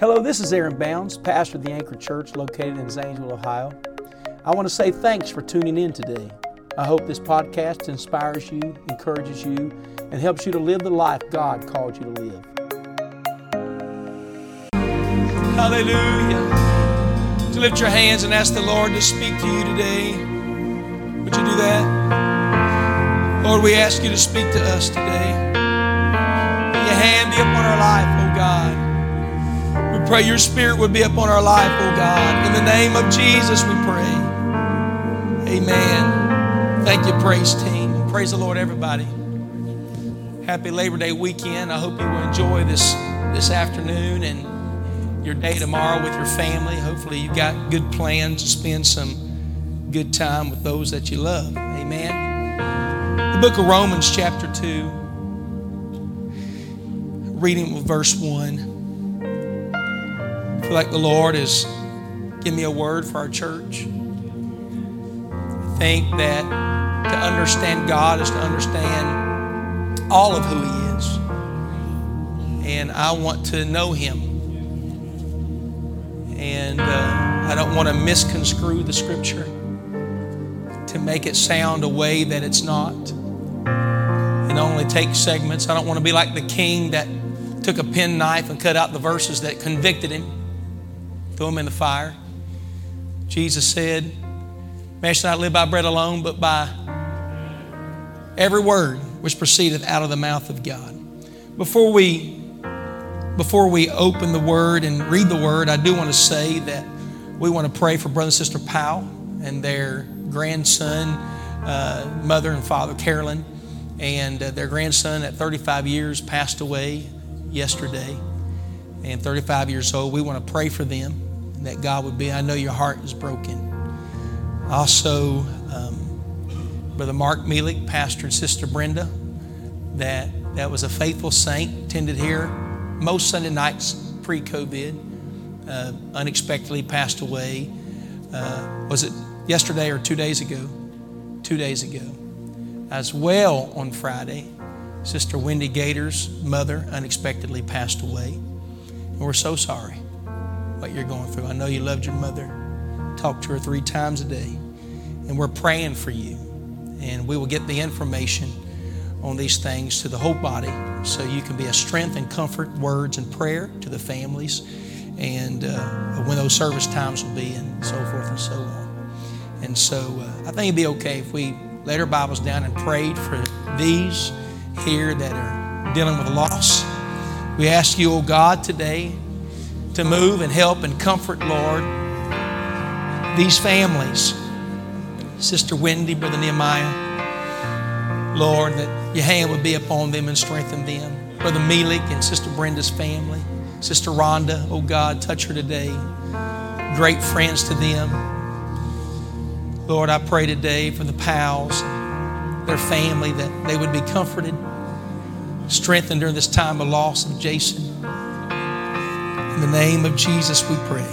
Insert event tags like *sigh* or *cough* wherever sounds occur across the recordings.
Hello, this is Aaron Bounds, pastor of the Anchor Church located in Zanesville, Ohio. I want to say thanks for tuning in today. I hope this podcast inspires you, encourages you, and helps you to live the life God called you to live. Hallelujah. To lift your hands and ask the Lord to speak to you today. Would you do that? Lord, we ask you to speak to us today. May your hand be upon our life, oh God. Pray your spirit would be upon our life, oh God. In the name of Jesus, we pray. Amen. Thank you, praise team. Praise the Lord, everybody. Happy Labor Day weekend. I hope you will enjoy this this afternoon and your day tomorrow with your family. Hopefully, you've got good plans to spend some good time with those that you love. Amen. The book of Romans, chapter 2, reading with verse 1 feel like the Lord has given me a word for our church. I think that to understand God is to understand all of who He is. And I want to know Him. And uh, I don't want to misconstrue the Scripture to make it sound a way that it's not. And only take segments. I don't want to be like the king that took a penknife and cut out the verses that convicted him throw them in the fire. Jesus said, Man shall not live by bread alone, but by every word which proceedeth out of the mouth of God. Before we before we open the word and read the word, I do want to say that we want to pray for brother and sister Powell and their grandson, uh, mother and father Carolyn, and uh, their grandson at 35 years passed away yesterday, and 35 years old. We want to pray for them that God would be. I know your heart is broken. Also, um, Brother Mark Mielik, Pastor and Sister Brenda, that, that was a faithful saint, attended here most Sunday nights pre COVID, uh, unexpectedly passed away. Uh, was it yesterday or two days ago? Two days ago. As well on Friday, Sister Wendy Gator's mother unexpectedly passed away. And we're so sorry what you're going through. I know you loved your mother. Talk to her three times a day. And we're praying for you. And we will get the information on these things to the whole body so you can be a strength and comfort, words and prayer to the families and uh, when those service times will be and so forth and so on. And so uh, I think it'd be okay if we laid our Bibles down and prayed for these here that are dealing with loss. We ask you, oh God, today to move and help and comfort, Lord, these families. Sister Wendy, Brother Nehemiah, Lord, that your hand would be upon them and strengthen them. Brother Melik and Sister Brenda's family. Sister Rhonda, oh God, touch her today. Great friends to them. Lord, I pray today for the Powells, their family, that they would be comforted, strengthened during this time of loss of Jason. In the name of Jesus, we pray.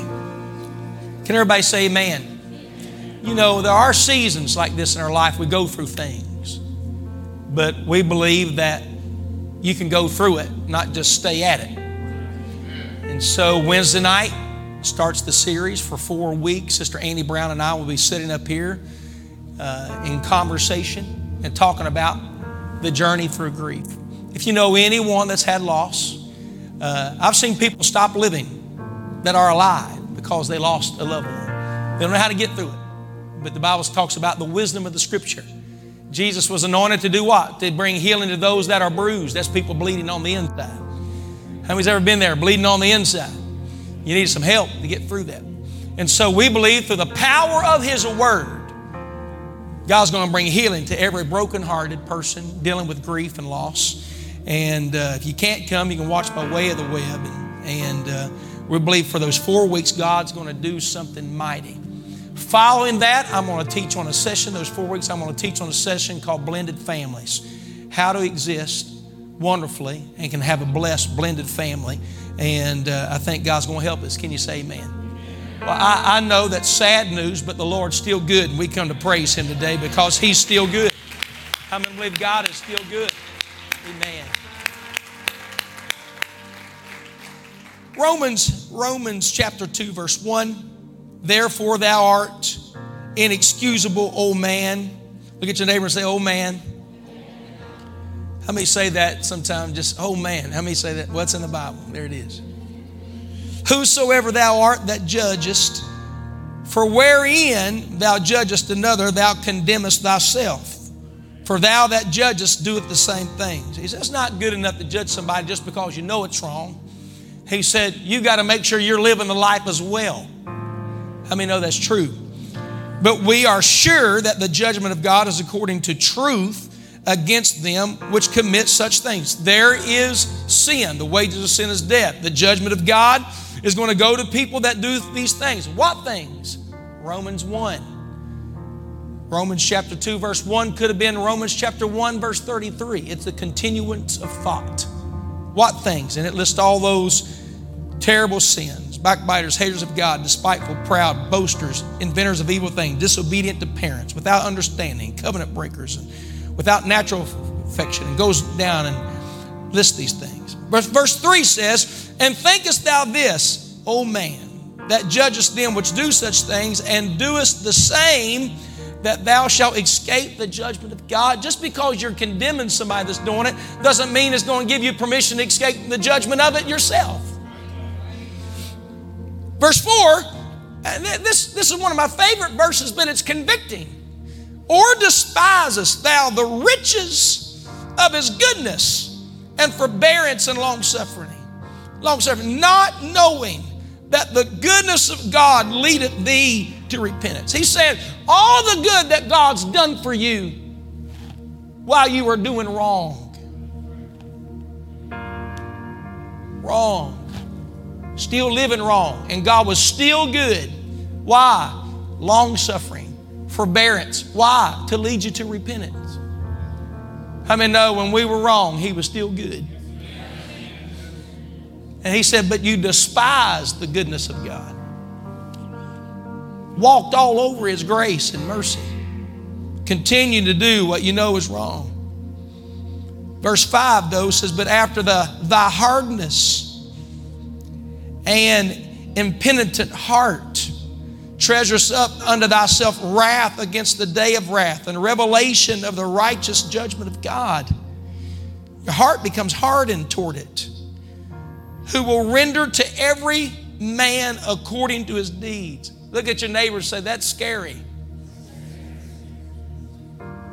Can everybody say amen? You know, there are seasons like this in our life. We go through things. But we believe that you can go through it, not just stay at it. And so Wednesday night starts the series for four weeks. Sister Annie Brown and I will be sitting up here uh, in conversation and talking about the journey through grief. If you know anyone that's had loss, uh, I've seen people stop living that are alive because they lost a loved one. They don't know how to get through it. But the Bible talks about the wisdom of the Scripture. Jesus was anointed to do what? To bring healing to those that are bruised. That's people bleeding on the inside. How many's ever been there bleeding on the inside? You need some help to get through that. And so we believe through the power of His Word, God's going to bring healing to every broken-hearted person dealing with grief and loss. And uh, if you can't come, you can watch by way of the web. And, and uh, we believe for those four weeks, God's going to do something mighty. Following that, I'm going to teach on a session, those four weeks, I'm going to teach on a session called Blended Families How to Exist Wonderfully and can have a blessed, blended family. And uh, I think God's going to help us. Can you say amen? Well, I, I know that's sad news, but the Lord's still good, and we come to praise Him today because He's still good. How many believe God is still good? Amen. Romans, Romans chapter 2, verse 1. Therefore thou art inexcusable, old man. Look at your neighbor and say, old man. How many say that sometimes? Just, oh man. How many say that? What's in the Bible? There it is. Whosoever thou art that judgest, for wherein thou judgest another, thou condemnest thyself. For thou that judgest doeth the same things. He says, it's not good enough to judge somebody just because you know it's wrong. He said, you got to make sure you're living the life as well. How many know that's true? But we are sure that the judgment of God is according to truth against them which commit such things. There is sin. The wages of sin is death. The judgment of God is going to go to people that do these things. What things? Romans 1. Romans chapter 2, verse 1 could have been Romans chapter 1, verse 33. It's a continuance of thought. What things? And it lists all those terrible sins backbiters, haters of God, despiteful, proud, boasters, inventors of evil things, disobedient to parents, without understanding, covenant breakers, and without natural affection. And goes down and lists these things. Verse, verse 3 says, And thinkest thou this, O man, that judgest them which do such things, and doest the same, that thou shalt escape the judgment of God. Just because you're condemning somebody that's doing it doesn't mean it's going to give you permission to escape the judgment of it yourself. Verse 4, this, this is one of my favorite verses, but it's convicting. Or despisest thou the riches of his goodness and forbearance and long suffering? Long suffering, not knowing that the goodness of God leadeth thee to repentance. He said, All the good that God's done for you while you were doing wrong. Wrong. Still living wrong. And God was still good. Why? Long suffering, forbearance. Why? To lead you to repentance. How many know when we were wrong, He was still good? And He said, But you despise the goodness of God walked all over His grace and mercy. Continue to do what you know is wrong. Verse 5, though, says, But after the thy hardness and impenitent heart, treasures up unto thyself wrath against the day of wrath and revelation of the righteous judgment of God. Your heart becomes hardened toward it. Who will render to every man according to his deeds. Look at your neighbor and say, That's scary.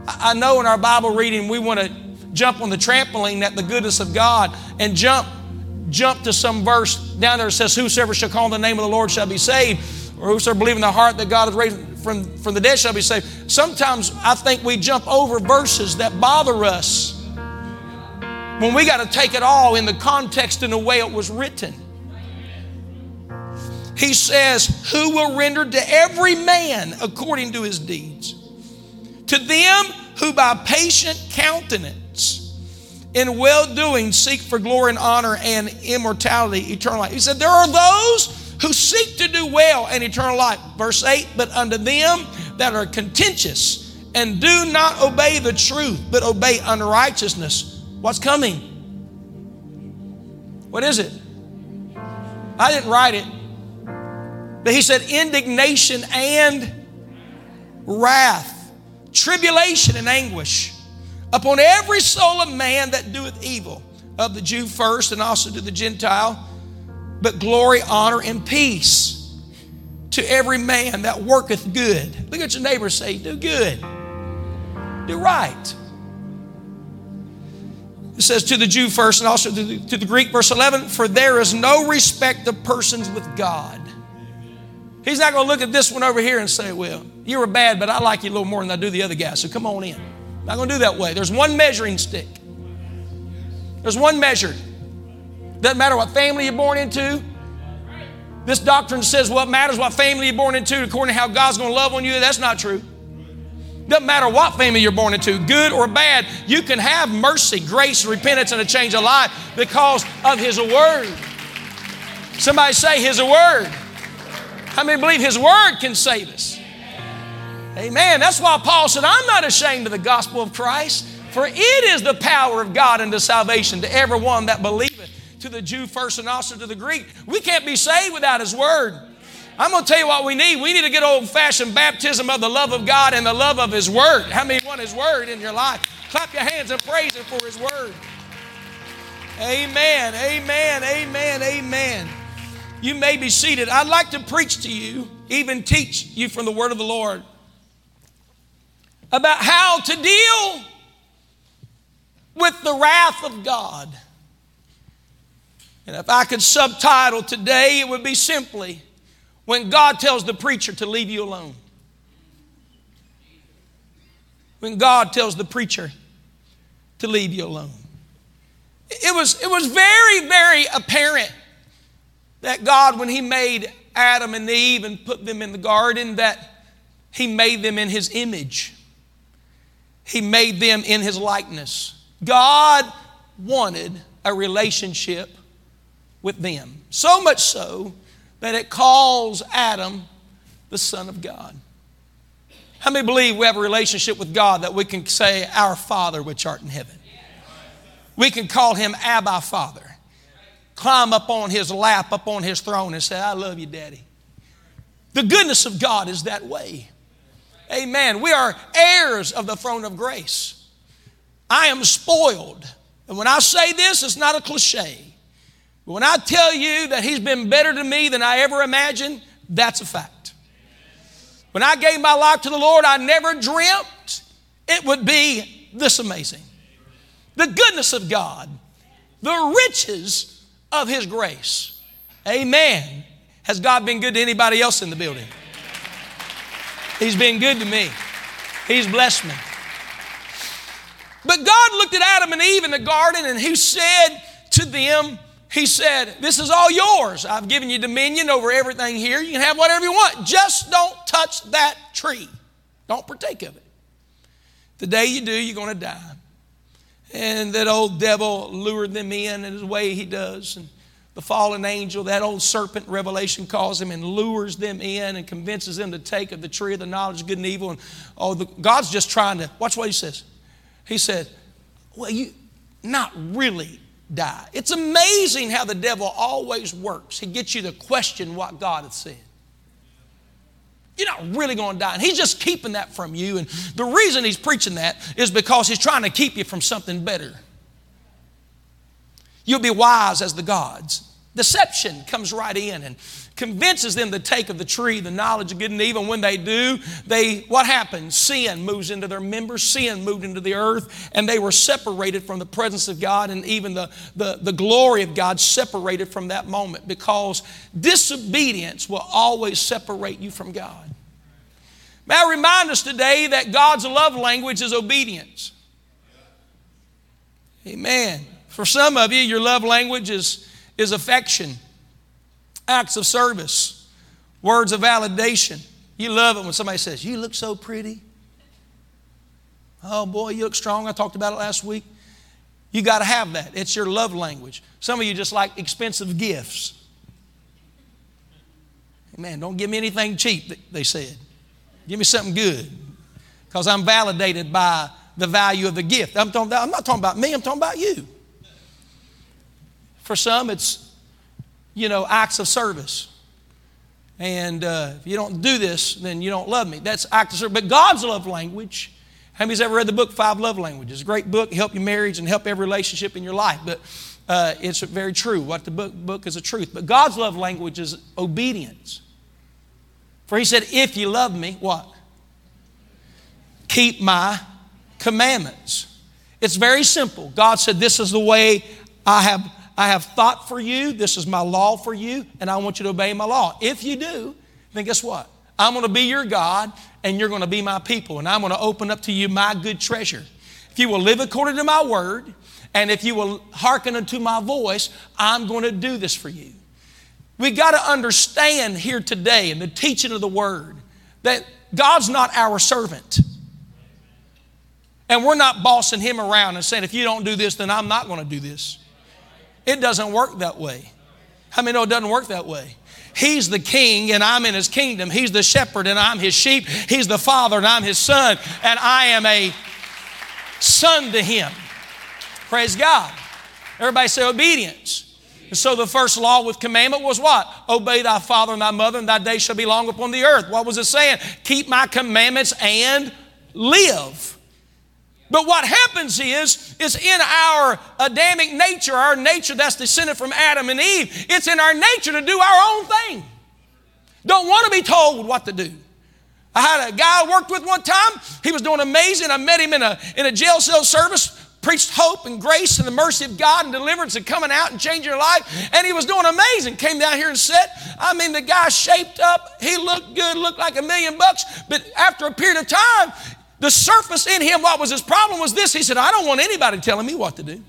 I know in our Bible reading we want to jump on the trampoline at the goodness of God and jump jump to some verse down there that says, Whosoever shall call on the name of the Lord shall be saved, or whosoever believe in the heart that God is raised from, from the dead shall be saved. Sometimes I think we jump over verses that bother us when we got to take it all in the context and the way it was written. He says, Who will render to every man according to his deeds? To them who by patient countenance in well doing seek for glory and honor and immortality, eternal life. He said, There are those who seek to do well and eternal life. Verse 8, but unto them that are contentious and do not obey the truth, but obey unrighteousness. What's coming? What is it? I didn't write it. But he said, indignation and wrath, tribulation and anguish upon every soul of man that doeth evil, of the Jew first and also to the Gentile, but glory, honor, and peace to every man that worketh good. Look at your neighbor say, do good, do right. It says to the Jew first and also to the, to the Greek, verse 11, for there is no respect of persons with God. He's not going to look at this one over here and say, Well, you were bad, but I like you a little more than I do the other guy, so come on in. I'm not going to do that way. There's one measuring stick. There's one measure. Doesn't matter what family you're born into. This doctrine says what matters what family you're born into according to how God's going to love on you. That's not true. Doesn't matter what family you're born into, good or bad, you can have mercy, grace, repentance, and a change of life because of His Word. Somebody say His Word. How many believe His Word can save us? Amen. That's why Paul said, I'm not ashamed of the gospel of Christ, for it is the power of God unto salvation to everyone that believeth, to the Jew first and also to the Greek. We can't be saved without His Word. I'm going to tell you what we need. We need a good old fashioned baptism of the love of God and the love of His Word. How many want His Word in your life? Clap your hands and praise Him for His Word. Amen, amen, amen, amen. You may be seated. I'd like to preach to you, even teach you from the Word of the Lord about how to deal with the wrath of God. And if I could subtitle today, it would be simply when God tells the preacher to leave you alone. When God tells the preacher to leave you alone. It was, it was very, very apparent that God, when He made Adam and Eve and put them in the garden, that He made them in His image. He made them in His likeness. God wanted a relationship with them. So much so that it calls Adam the Son of God. How many believe we have a relationship with God that we can say, Our Father which art in heaven? We can call him Abba Father. Climb up on his lap, up on his throne, and say, I love you, Daddy. The goodness of God is that way. Amen. We are heirs of the throne of grace. I am spoiled. And when I say this, it's not a cliche. But when I tell you that He's been better to me than I ever imagined, that's a fact. When I gave my life to the Lord, I never dreamt it would be this amazing. The goodness of God, the riches of His grace. Amen. Has God been good to anybody else in the building? He's been good to me. He's blessed me. But God looked at Adam and Eve in the garden and He said to them, he said, This is all yours. I've given you dominion over everything here. You can have whatever you want. Just don't touch that tree. Don't partake of it. The day you do, you're going to die. And that old devil lured them in in his way he does. And the fallen angel, that old serpent, Revelation calls him, and lures them in and convinces them to take of the tree of the knowledge of good and evil. And oh, the, God's just trying to, watch what he says. He said, Well, you, not really die. It's amazing how the devil always works. He gets you to question what God has said. You're not really going to die. And he's just keeping that from you. And the reason he's preaching that is because he's trying to keep you from something better. You'll be wise as the gods. Deception comes right in and convinces them to take of the tree the knowledge of good and evil. When they do, they what happens? Sin moves into their members, sin moved into the earth, and they were separated from the presence of God and even the, the, the glory of God separated from that moment because disobedience will always separate you from God. May I remind us today that God's love language is obedience. Amen. For some of you, your love language is, is affection acts of service, words of validation. You love it when somebody says, You look so pretty. Oh boy, you look strong. I talked about it last week. You got to have that. It's your love language. Some of you just like expensive gifts. Man, don't give me anything cheap, they said. Give me something good because I'm validated by the value of the gift. I'm, talking, I'm not talking about me, I'm talking about you. For some, it's you know, acts of service. And uh, if you don't do this, then you don't love me. That's acts of service. But God's love language, how many's ever read the book Five Love Languages? a great book, help your marriage and help every relationship in your life. But uh, it's very true. What the book, book is a truth. But God's love language is obedience. For he said, if you love me, what? Keep my commandments. It's very simple. God said, this is the way I have I have thought for you, this is my law for you, and I want you to obey my law. If you do, then guess what? I'm going to be your God, and you're going to be my people, and I'm going to open up to you my good treasure. If you will live according to my word, and if you will hearken unto my voice, I'm going to do this for you. We got to understand here today in the teaching of the word that God's not our servant. And we're not bossing him around and saying, if you don't do this, then I'm not going to do this. It doesn't work that way. How many know it doesn't work that way? He's the king and I'm in his kingdom. He's the shepherd and I'm his sheep. He's the father and I'm his son. And I am a son to him. Praise God. Everybody say obedience. And so the first law with commandment was what? Obey thy father and thy mother, and thy days shall be long upon the earth. What was it saying? Keep my commandments and live. But what happens is, is in our Adamic nature, our nature that's descended from Adam and Eve, it's in our nature to do our own thing. Don't want to be told what to do. I had a guy I worked with one time. He was doing amazing. I met him in a, in a jail cell service, preached hope and grace and the mercy of God and deliverance and coming out and changing your life. And he was doing amazing. Came down here and said, I mean, the guy shaped up. He looked good, looked like a million bucks. But after a period of time, the surface in him, what was his problem was this. He said, I don't want anybody telling me what to do.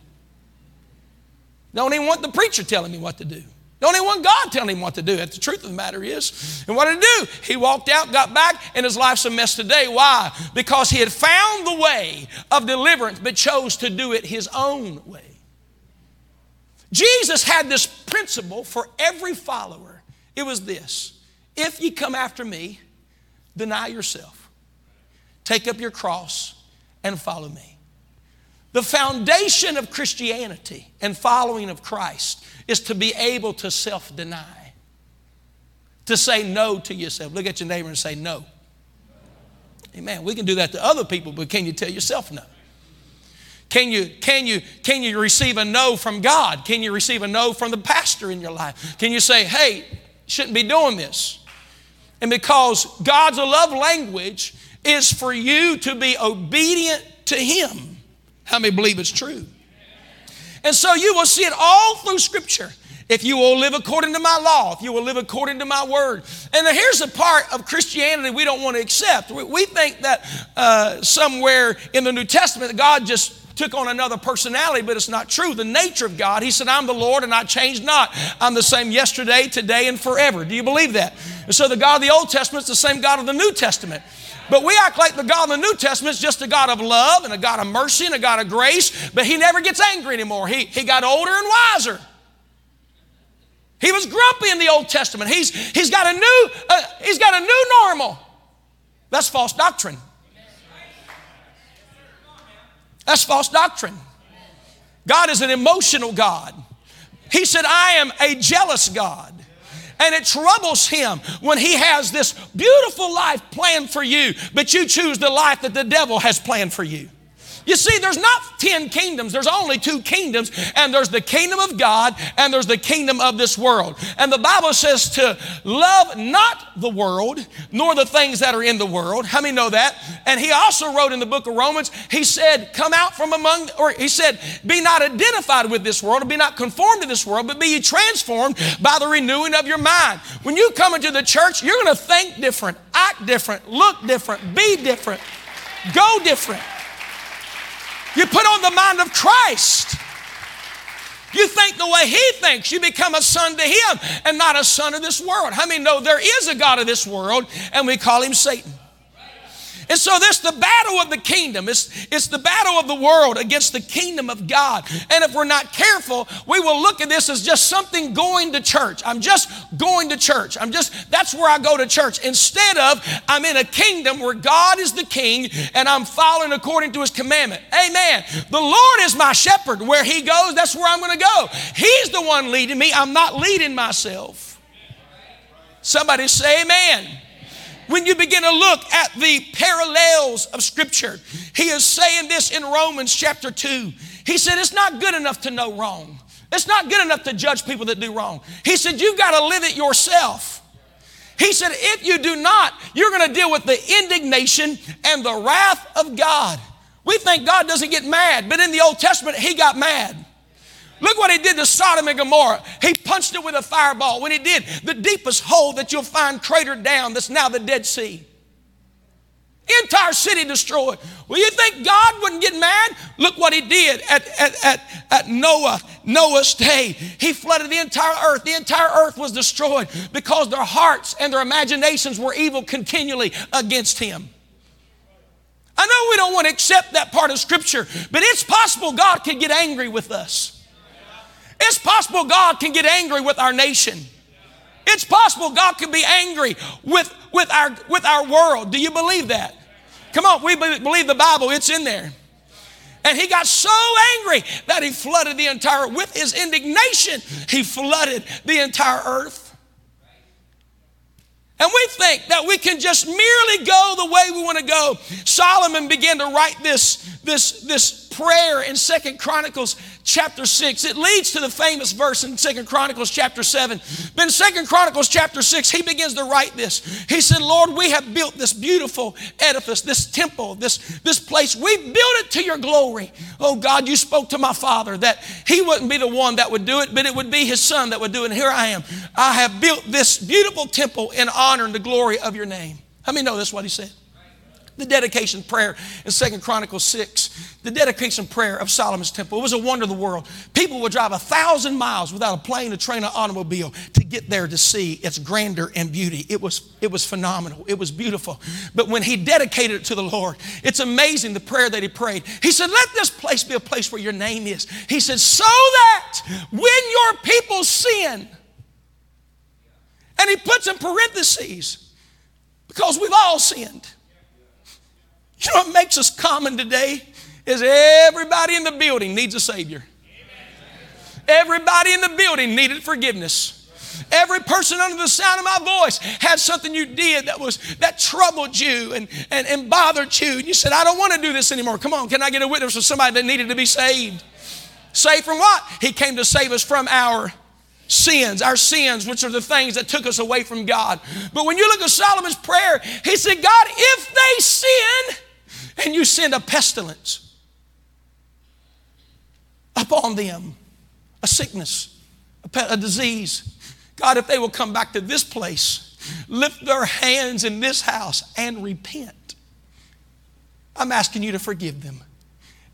Don't even want the preacher telling me what to do. Don't even want God telling him what to do. The truth of the matter is. And what did he do? He walked out, got back, and his life's a mess today. Why? Because he had found the way of deliverance, but chose to do it his own way. Jesus had this principle for every follower. It was this if ye come after me, deny yourself. Take up your cross and follow me. The foundation of Christianity and following of Christ is to be able to self deny, to say no to yourself. Look at your neighbor and say no. Amen. We can do that to other people, but can you tell yourself no? Can you, can, you, can you receive a no from God? Can you receive a no from the pastor in your life? Can you say, hey, shouldn't be doing this? And because God's a love language, is for you to be obedient to Him. How many believe it's true? And so you will see it all through Scripture. If you will live according to my law, if you will live according to my word. And here's the part of Christianity we don't want to accept. We, think that uh, somewhere in the New Testament God just took on another personality, but it's not true. The nature of God, He said, I'm the Lord and I change not. I'm the same yesterday, today, and forever. Do you believe that? And so the God of the Old Testament is the same God of the New Testament. But we act like the God of the New Testament is just a God of love and a God of mercy and a God of grace, but He never gets angry anymore. He, he got older and wiser. He was grumpy in the Old Testament. He's, he's, got a new, uh, he's got a new normal. That's false doctrine. That's false doctrine. God is an emotional God. He said, I am a jealous God. And it troubles him when he has this beautiful life planned for you, but you choose the life that the devil has planned for you. You see, there's not 10 kingdoms, there's only two kingdoms, and there's the kingdom of God and there's the kingdom of this world. And the Bible says to love not the world, nor the things that are in the world. How many know that? And he also wrote in the book of Romans, he said, Come out from among, or he said, Be not identified with this world, or be not conformed to this world, but be ye transformed by the renewing of your mind. When you come into the church, you're going to think different, act different, look different, be different, go different. You put on the mind of Christ. You think the way He thinks. You become a son to Him and not a son of this world. How many know there is a God of this world and we call Him Satan? And so this the battle of the kingdom. It's, it's the battle of the world against the kingdom of God. And if we're not careful, we will look at this as just something going to church. I'm just going to church. I'm just, that's where I go to church. Instead of, I'm in a kingdom where God is the king and I'm following according to his commandment. Amen. The Lord is my shepherd. Where he goes, that's where I'm going to go. He's the one leading me. I'm not leading myself. Somebody say amen when you begin to look at the parallels of Scripture, he is saying this in Romans chapter 2. He said, It's not good enough to know wrong. It's not good enough to judge people that do wrong. He said, You've got to live it yourself. He said, If you do not, you're going to deal with the indignation and the wrath of God. We think God doesn't get mad, but in the Old Testament, He got mad. Look what he did to Sodom and Gomorrah. He punched it with a fireball. When he did, the deepest hole that you'll find cratered down, that's now the Dead Sea. Entire city destroyed. Well, you think God wouldn't get mad? Look what he did at, at, at, at Noah, Noah's day. He flooded the entire earth. The entire earth was destroyed because their hearts and their imaginations were evil continually against him. I know we don't want to accept that part of Scripture, but it's possible God could get angry with us. It's possible God can get angry with our nation. It's possible God can be angry with, with, our, with our world. Do you believe that? Come on, we believe the Bible, it's in there. And he got so angry that he flooded the entire, with his indignation, he flooded the entire earth. And we think that we can just merely go the way we want to go. Solomon began to write this, this, this prayer in Second Chronicles chapter 6. It leads to the famous verse in Second Chronicles chapter 7. But in Second Chronicles chapter 6, he begins to write this. He said, Lord, we have built this beautiful edifice, this temple, this, this place. We built it to your glory. Oh God, you spoke to my father that he wouldn't be the one that would do it, but it would be his son that would do it. And here I am. I have built this beautiful temple in honor and the glory of your name. How many know that's what he said? The dedication prayer in Second Chronicles 6, the dedication prayer of Solomon's temple. It was a wonder of the world. People would drive a thousand miles without a plane, a train, or automobile to get there to see its grandeur and beauty. It was, it was phenomenal. It was beautiful. But when he dedicated it to the Lord, it's amazing the prayer that he prayed. He said, Let this place be a place where your name is. He said, So that when your people sin, and he puts in parentheses, because we've all sinned. You know what makes us common today is everybody in the building needs a Savior. Everybody in the building needed forgiveness. Every person under the sound of my voice had something you did that was that troubled you and, and, and bothered you. And you said, I don't want to do this anymore. Come on, can I get a witness of somebody that needed to be saved? Saved from what? He came to save us from our sins, our sins, which are the things that took us away from God. But when you look at Solomon's prayer, he said, God, if they sin, and you send a pestilence upon them, a sickness, a, a disease. God, if they will come back to this place, lift their hands in this house and repent, I'm asking you to forgive them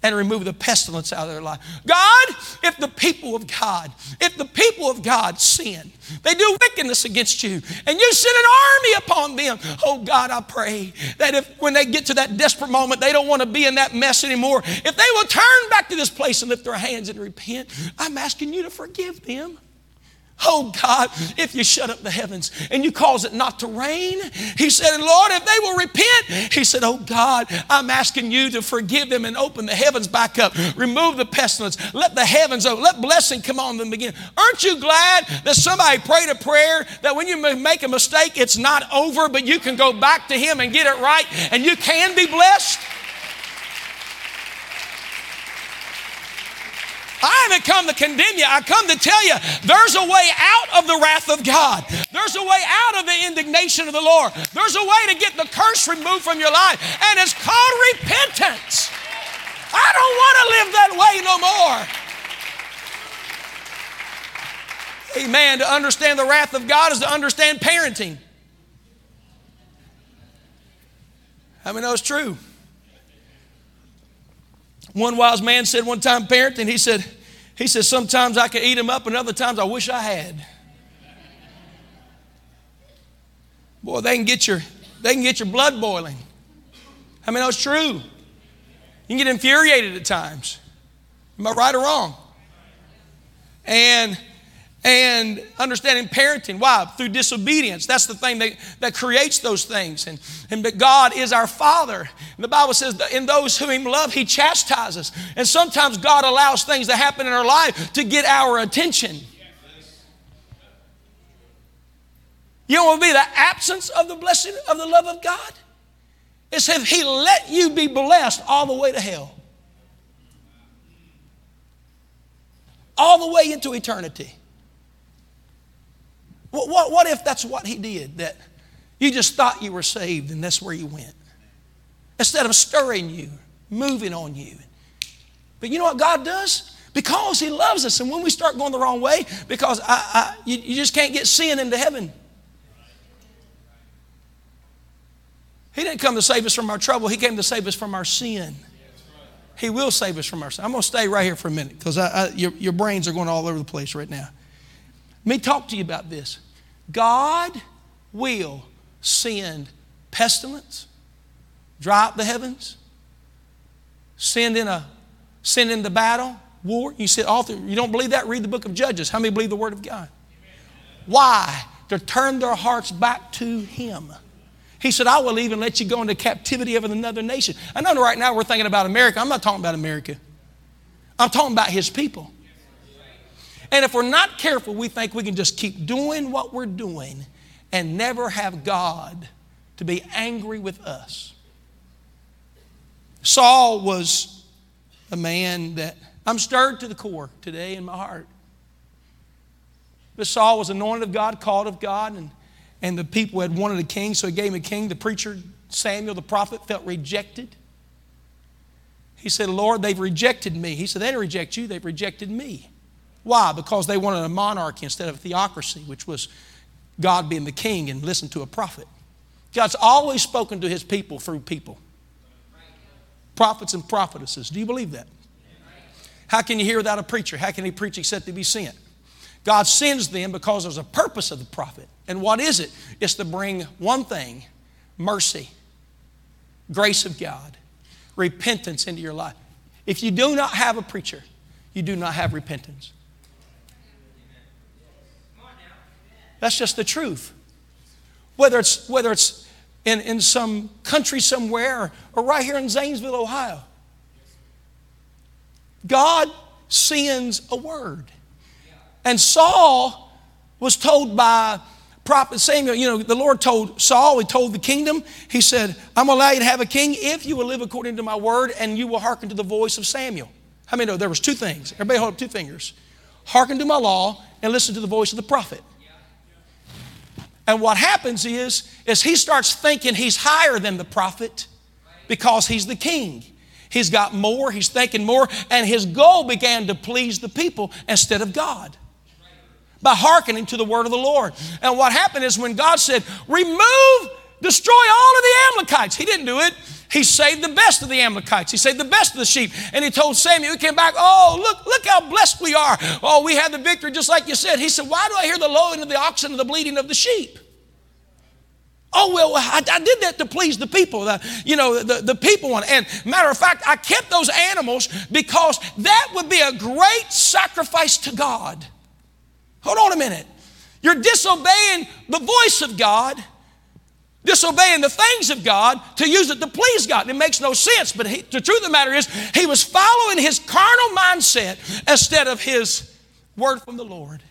and remove the pestilence out of their life. God, if the people of God, if the people of God sin, they do wickedness against you, and you send an army upon them, oh God, I pray that if when they get to that desperate moment, they don't want to be in that mess anymore, if they will turn back to this place and lift their hands and repent, I'm asking you to forgive them. Oh God, if you shut up the heavens and you cause it not to rain, he said, Lord, if they will repent, he said, Oh God, I'm asking you to forgive them and open the heavens back up, remove the pestilence, let the heavens open, let blessing come on them again. Aren't you glad that somebody prayed a prayer that when you make a mistake, it's not over, but you can go back to him and get it right and you can be blessed? I haven't come to condemn you. I come to tell you there's a way out of the wrath of God. There's a way out of the indignation of the Lord. There's a way to get the curse removed from your life, and it's called repentance. I don't want to live that way no more. Amen. To understand the wrath of God is to understand parenting. How many know it's true? One wise man said one time parenting, he said, he said, sometimes I can eat them up and other times I wish I had. Boy, they can get your, they can get your blood boiling. I mean, that's true. You can get infuriated at times. Am I right or wrong? And and understanding parenting. Why? Through disobedience. That's the thing that, that creates those things. And, and but God is our Father. And the Bible says that in those whom He love, He chastises. And sometimes God allows things to happen in our life to get our attention. You know what would be the absence of the blessing of the love of God? It's if He let you be blessed all the way to hell. All the way into eternity. What, what, what if that's what he did? That you just thought you were saved and that's where you went? Instead of stirring you, moving on you. But you know what God does? Because He loves us. And when we start going the wrong way, because I, I, you, you just can't get sin into heaven. He didn't come to save us from our trouble, He came to save us from our sin. He will save us from our sin. I'm going to stay right here for a minute because your, your brains are going all over the place right now. Let me talk to you about this. God will send pestilence, dry up the heavens, send in a send in the battle, war. You said author, you don't believe that? Read the book of Judges. How many believe the word of God? Why? To turn their hearts back to Him. He said, I will even let you go into captivity of another nation. I know right now we're thinking about America. I'm not talking about America, I'm talking about His people. And if we're not careful, we think we can just keep doing what we're doing and never have God to be angry with us. Saul was a man that I'm stirred to the core today in my heart. But Saul was anointed of God, called of God, and, and the people had wanted a king, so he gave him a king. The preacher, Samuel the prophet, felt rejected. He said, Lord, they've rejected me. He said, They didn't reject you, they've rejected me. Why? Because they wanted a monarchy instead of a theocracy, which was God being the king and listen to a prophet. God's always spoken to his people through people prophets and prophetesses. Do you believe that? How can you hear without a preacher? How can he preach except to be sent? God sends them because there's a purpose of the prophet. And what is it? It's to bring one thing mercy, grace of God, repentance into your life. If you do not have a preacher, you do not have repentance. That's just the truth. Whether it's, whether it's in, in some country somewhere or right here in Zanesville, Ohio. God sends a word. And Saul was told by prophet Samuel, you know, the Lord told Saul, he told the kingdom, he said, I'm going to allow you to have a king if you will live according to my word and you will hearken to the voice of Samuel. How many know there was two things? Everybody hold up two fingers. Hearken to my law and listen to the voice of the prophet. And what happens is, is he starts thinking he's higher than the prophet because he's the king. He's got more, he's thinking more, and his goal began to please the people instead of God by hearkening to the word of the Lord. And what happened is when God said, Remove, destroy all of the Amalekites, he didn't do it. He saved the best of the Amalekites. He saved the best of the sheep. And he told Samuel, he came back, oh, look, look how blessed we are. Oh, we had the victory just like you said. He said, why do I hear the lowing of the oxen and the bleating of the sheep? Oh, well, I, I did that to please the people, the, you know, the, the people. And matter of fact, I kept those animals because that would be a great sacrifice to God. Hold on a minute. You're disobeying the voice of God disobeying the things of God to use it to please God. It makes no sense, but he, the truth of the matter is, he was following his carnal mindset instead of his word from the Lord.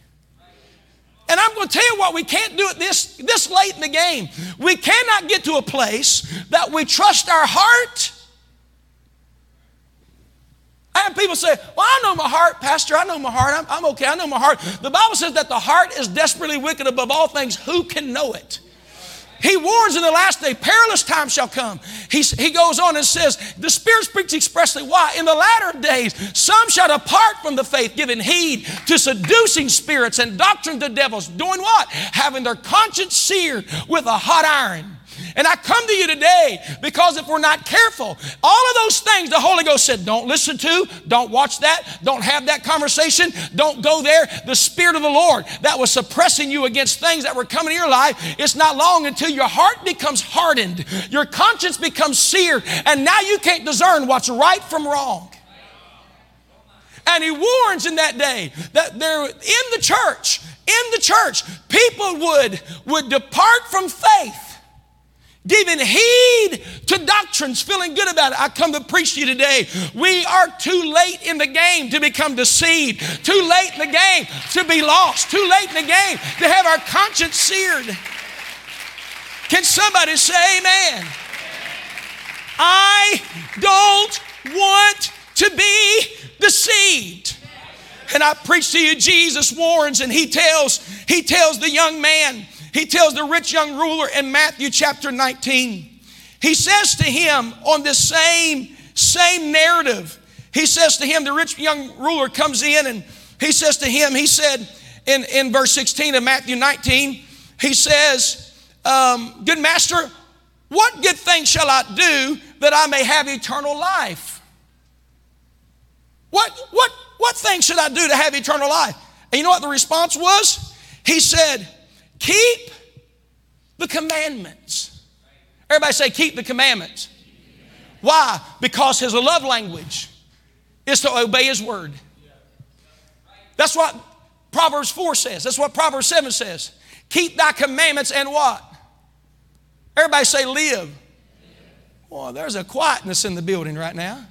And I'm going to tell you what, we can't do it this, this late in the game. We cannot get to a place that we trust our heart. I have people say, Well, I know my heart, Pastor. I know my heart. I'm, I'm okay. I know my heart. The Bible says that the heart is desperately wicked above all things. Who can know it? He warns in the last day, perilous times shall come. He, he goes on and says, The Spirit speaks expressly. Why? In the latter days, some shall depart from the faith, giving heed to seducing spirits and doctrines of devils. Doing what? Having their conscience seared with a hot iron and I come to you today because if we're not careful, all of those things the Holy Ghost said, don't listen to, don't watch that, don't have that conversation, don't go there. The Spirit of the Lord that was suppressing you against things that were coming in your life, it's not long until your heart becomes hardened, your conscience becomes seared, and now you can't discern what's right from wrong. And he warns in that day that there in the church, in the church, people would, would depart from faith giving heed to doctrines, feeling good about it. I come to preach to you today. We are too late in the game to become deceived, too late in the game to be lost, too late in the game to have our conscience seared. Can somebody say amen? I don't want to be deceived. And I preach to you, Jesus warns and he tells, he tells the young man, he tells the rich young ruler in Matthew chapter 19. He says to him on this same, same narrative, he says to him, the rich young ruler comes in and he says to him, he said in, in verse 16 of Matthew 19, he says, um, Good master, what good thing shall I do that I may have eternal life? What, what, what thing should I do to have eternal life? And you know what the response was? He said, Keep the commandments. Everybody say, keep the commandments. Why? Because his love language is to obey his word. That's what Proverbs 4 says. That's what Proverbs 7 says. Keep thy commandments and what? Everybody say, live. Well, there's a quietness in the building right now.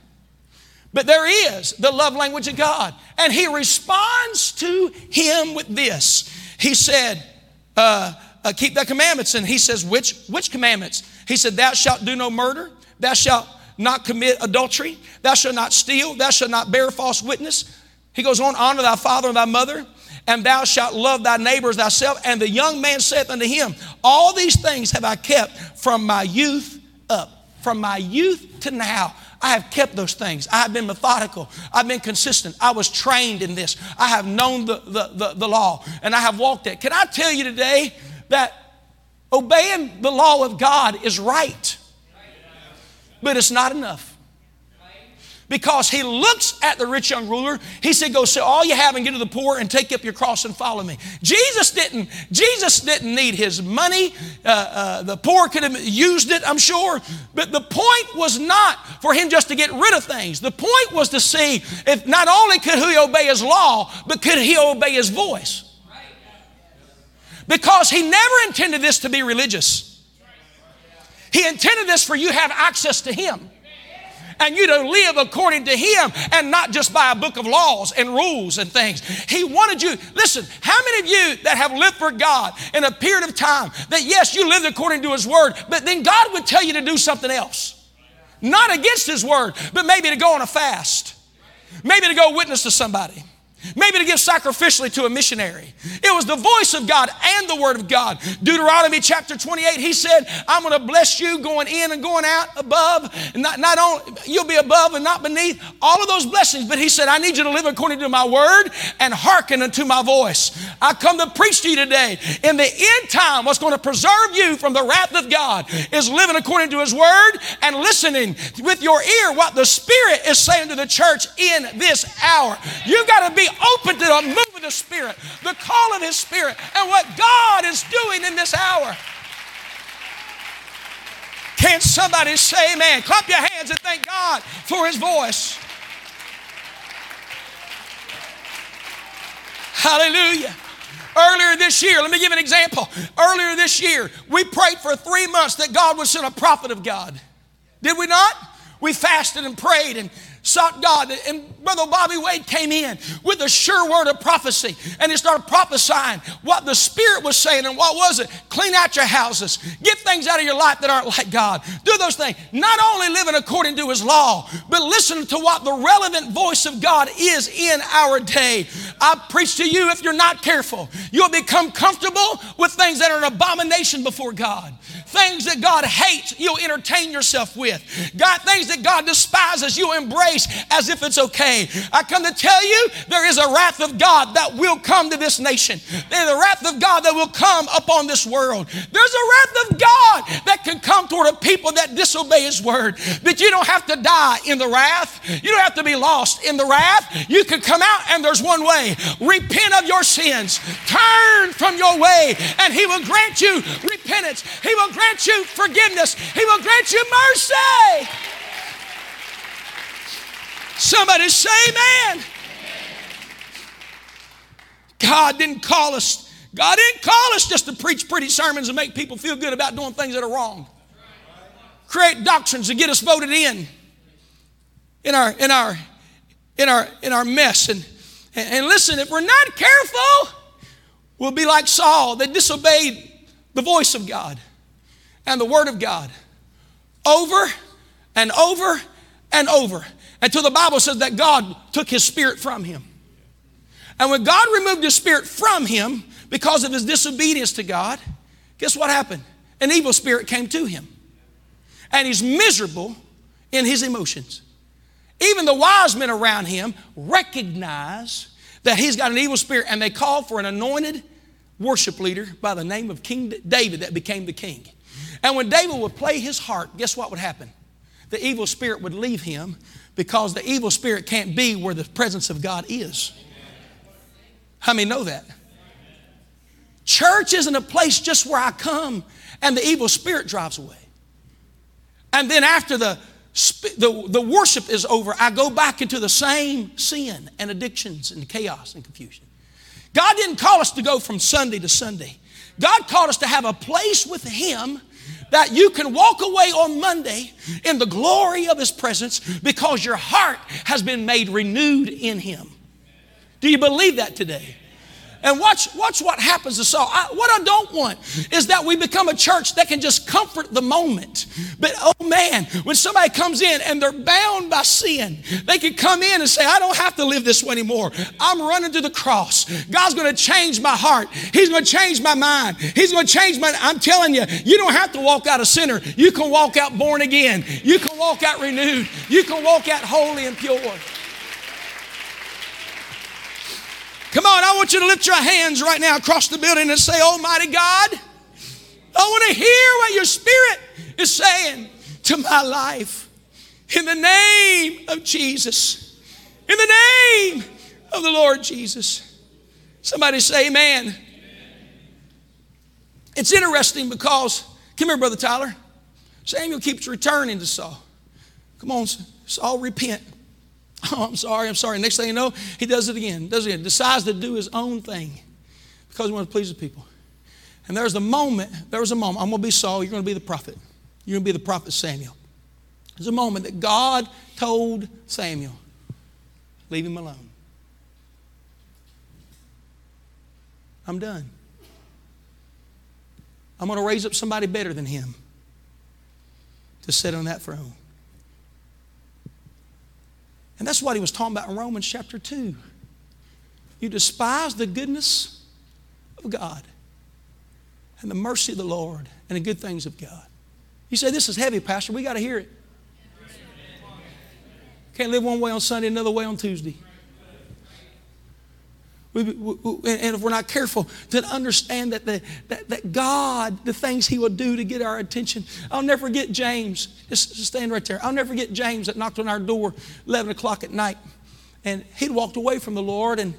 But there is the love language of God. And he responds to him with this. He said, uh, uh, keep the commandments. And he says, which, which commandments? He said, thou shalt do no murder. Thou shalt not commit adultery. Thou shalt not steal. Thou shalt not bear false witness. He goes on, honor thy father and thy mother and thou shalt love thy neighbors thyself. And the young man saith unto him, All these things have I kept from my youth up. From my youth to now. I have kept those things. I have been methodical. I've been consistent. I was trained in this. I have known the, the, the, the law and I have walked it. Can I tell you today that obeying the law of God is right, but it's not enough because he looks at the rich young ruler. He said, Go sell all you have and give to the poor and take up your cross and follow me. Jesus didn't, Jesus didn't need his money. Uh, uh, the poor could have used it, I'm sure. But the point was not for him just to get rid of things. The point was to see if not only could he obey his law, but could he obey his voice. Because he never intended this to be religious. He intended this for you to have access to him and you to live according to Him and not just by a book of laws and rules and things. He wanted you, listen, how many of you that have lived for God in a period of time that, yes, you lived according to His Word, but then God would tell you to do something else? Not against His Word, but maybe to go on a fast, maybe to go witness to somebody maybe to give sacrificially to a missionary. It was the voice of God and the word of God. Deuteronomy chapter 28, he said, I'm going to bless you going in and going out above. And not, not only, you'll be above and not beneath. All of those blessings. But he said, I need you to live according to my word and hearken unto my voice. I come to preach to you today. In the end time, what's going to preserve you from the wrath of God is living according to his word and listening with your ear what the Spirit is saying to the church in this hour. You've got to be open to the move of the Spirit, the call of His Spirit, and what God is doing in this hour. Can somebody say amen? Clap your hands and thank God for His voice. Hallelujah. Earlier this year, let me give an example. Earlier this year, we prayed for three months that God would send a prophet of God. Did we not? We fasted and prayed and sought God. And Brother Bobby Wade came in with a sure word of prophecy and he started prophesying what the Spirit was saying. And what was it? Clean out your houses, get things out of your life that aren't like God. Do those things. Not only living according to His law, but listen to what the relevant voice of God is in our day. I preach to you if you're not careful, you'll become comfortable with things that are an abomination before God. Things that God hates, you'll entertain yourself with. God, things that God despises, you'll embrace as if it's okay. I come to tell you, there is a wrath of God that will come to this nation. There's a wrath of God that will come upon this world. There's a wrath of God that can come toward a people that disobey His word. But you don't have to die in the wrath. You don't have to be lost in the wrath. You can come out and there's one way. Repent of your sins. Turn from your way and He will grant you repentance. He will grant you forgiveness. He will grant you mercy. Somebody say amen. God didn't call us. God didn't call us just to preach pretty sermons and make people feel good about doing things that are wrong. Create doctrines to get us voted in in our in our in our in our mess. And and listen, if we're not careful, we'll be like Saul that disobeyed the voice of God and the Word of God over and over and over until the Bible says that God took his spirit from him. And when God removed his spirit from him because of his disobedience to God, guess what happened? An evil spirit came to him. And he's miserable in his emotions. Even the wise men around him recognize that he's got an evil spirit and they call for an anointed worship leader by the name of King David that became the king. And when David would play his harp, guess what would happen? The evil spirit would leave him because the evil spirit can't be where the presence of God is. How many know that? Church isn't a place just where I come and the evil spirit drives away. And then after the, the, the worship is over, I go back into the same sin and addictions and chaos and confusion. God didn't call us to go from Sunday to Sunday. God called us to have a place with Him that you can walk away on Monday in the glory of His presence because your heart has been made renewed in Him. Do you believe that today? And watch, watch what happens to Saul. I, what I don't want is that we become a church that can just comfort the moment. But oh man, when somebody comes in and they're bound by sin, they can come in and say, I don't have to live this way anymore. I'm running to the cross. God's going to change my heart. He's going to change my mind. He's going to change my. I'm telling you, you don't have to walk out a sinner. You can walk out born again. You can walk out renewed. You can walk out holy and pure. Come on, I want you to lift your hands right now across the building and say, Almighty God, I want to hear what your spirit is saying to my life. In the name of Jesus. In the name of the Lord Jesus. Somebody say, Amen. It's interesting because, come here, Brother Tyler. Samuel keeps returning to Saul. Come on, Saul, repent. *laughs* Oh, I'm sorry, I'm sorry. Next thing you know, he does it again, does it again, decides to do his own thing because he wants to please the people. And there's a moment, there was a moment, I'm going to be Saul, you're going to be the prophet. You're going to be the prophet Samuel. There's a moment that God told Samuel, leave him alone. I'm done. I'm going to raise up somebody better than him to sit on that throne. And that's what he was talking about in Romans chapter 2. You despise the goodness of God and the mercy of the Lord and the good things of God. You say, This is heavy, Pastor. We got to hear it. Can't live one way on Sunday, another way on Tuesday. We, we, and if we're not careful to understand that, the, that, that God, the things He will do to get our attention. I'll never forget James. Just, just stand right there. I'll never forget James that knocked on our door 11 o'clock at night. And he'd walked away from the Lord and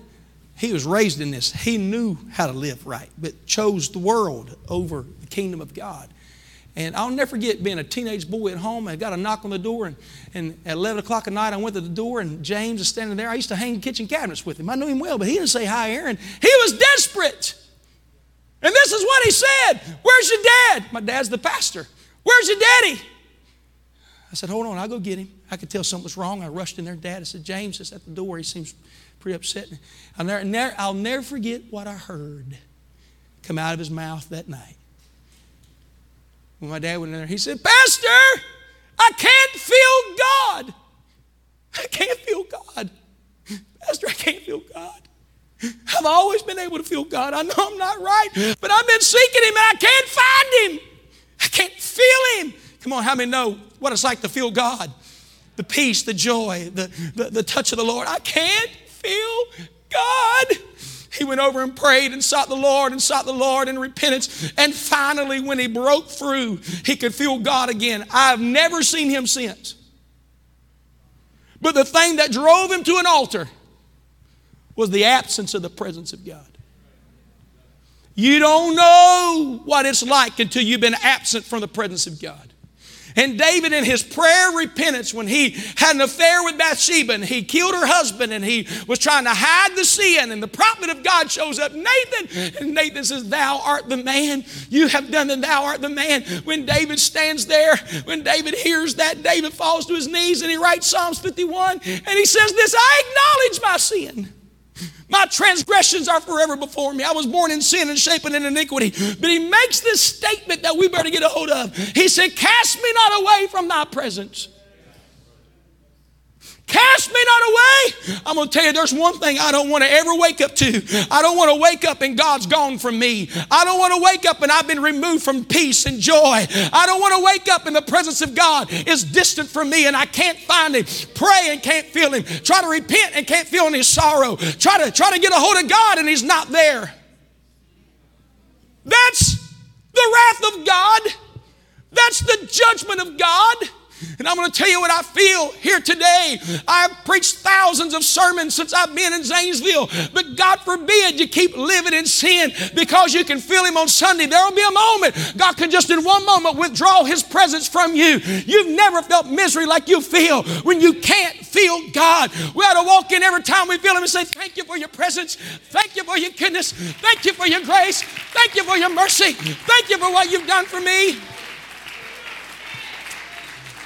he was raised in this. He knew how to live right, but chose the world over the kingdom of God. And I'll never forget being a teenage boy at home. I got a knock on the door, and, and at 11 o'clock at night, I went to the door, and James is standing there. I used to hang kitchen cabinets with him. I knew him well, but he didn't say hi, Aaron. He was desperate. And this is what he said Where's your dad? My dad's the pastor. Where's your daddy? I said, Hold on, I'll go get him. I could tell something was wrong. I rushed in there. Dad, I said, James is at the door. He seems pretty upset. I'll never, I'll never forget what I heard come out of his mouth that night. When my dad went in there, he said, Pastor, I can't feel God. *laughs* I can't feel God. *laughs* Pastor, I can't feel God. *laughs* I've always been able to feel God. I know I'm not right, but I've been seeking Him and I can't find Him. I can't feel Him. Come on, how many know what it's like to feel God? The peace, the joy, the, the, the touch of the Lord. I can't feel God. He went over and prayed and sought the Lord and sought the Lord in repentance. And finally, when he broke through, he could feel God again. I've never seen him since. But the thing that drove him to an altar was the absence of the presence of God. You don't know what it's like until you've been absent from the presence of God. And David, in his prayer repentance, when he had an affair with Bathsheba and he killed her husband and he was trying to hide the sin, and the prophet of God shows up, Nathan, and Nathan says, Thou art the man. You have done and thou art the man. When David stands there, when David hears that, David falls to his knees and he writes Psalms 51 and he says, This, I acknowledge my sin. My transgressions are forever before me. I was born in sin and shapen in iniquity. But he makes this statement that we better get a hold of. He said, Cast me not away from thy presence. Cast me not away. I'm going to tell you, there's one thing I don't want to ever wake up to. I don't want to wake up and God's gone from me. I don't want to wake up and I've been removed from peace and joy. I don't want to wake up and the presence of God is distant from me and I can't find Him. Pray and can't feel Him. Try to repent and can't feel any sorrow. Try to, try to get a hold of God and He's not there. That's the wrath of God. That's the judgment of God. And I'm going to tell you what I feel here today. I've preached thousands of sermons since I've been in Zanesville, but God forbid you keep living in sin because you can feel Him on Sunday. There will be a moment God can just in one moment withdraw His presence from you. You've never felt misery like you feel when you can't feel God. We ought to walk in every time we feel Him and say, Thank you for your presence. Thank you for your goodness. Thank you for your grace. Thank you for your mercy. Thank you for what you've done for me.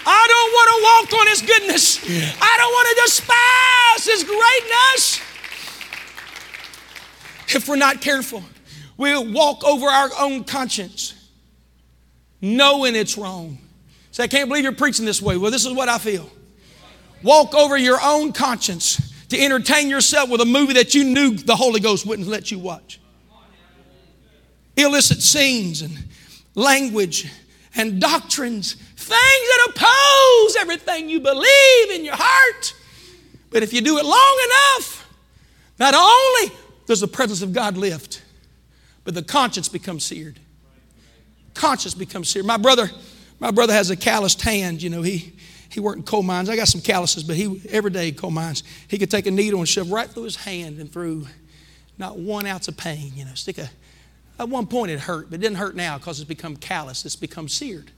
I don't want to walk on His goodness. I don't want to despise His greatness. If we're not careful, we'll walk over our own conscience, knowing it's wrong. Say, I can't believe you're preaching this way. Well, this is what I feel. Walk over your own conscience to entertain yourself with a movie that you knew the Holy Ghost wouldn't let you watch. Illicit scenes and language and doctrines, things that oppose everything you believe in your heart. But if you do it long enough, not only does the presence of God lift, but the conscience becomes seared. Conscience becomes seared. My brother, my brother has a calloused hand. You know, he he worked in coal mines. I got some calluses, but he every day coal mines. He could take a needle and shove right through his hand and through not one ounce of pain. You know, stick a. At one point it hurt, but it didn't hurt now because it's become callous. It's become seared.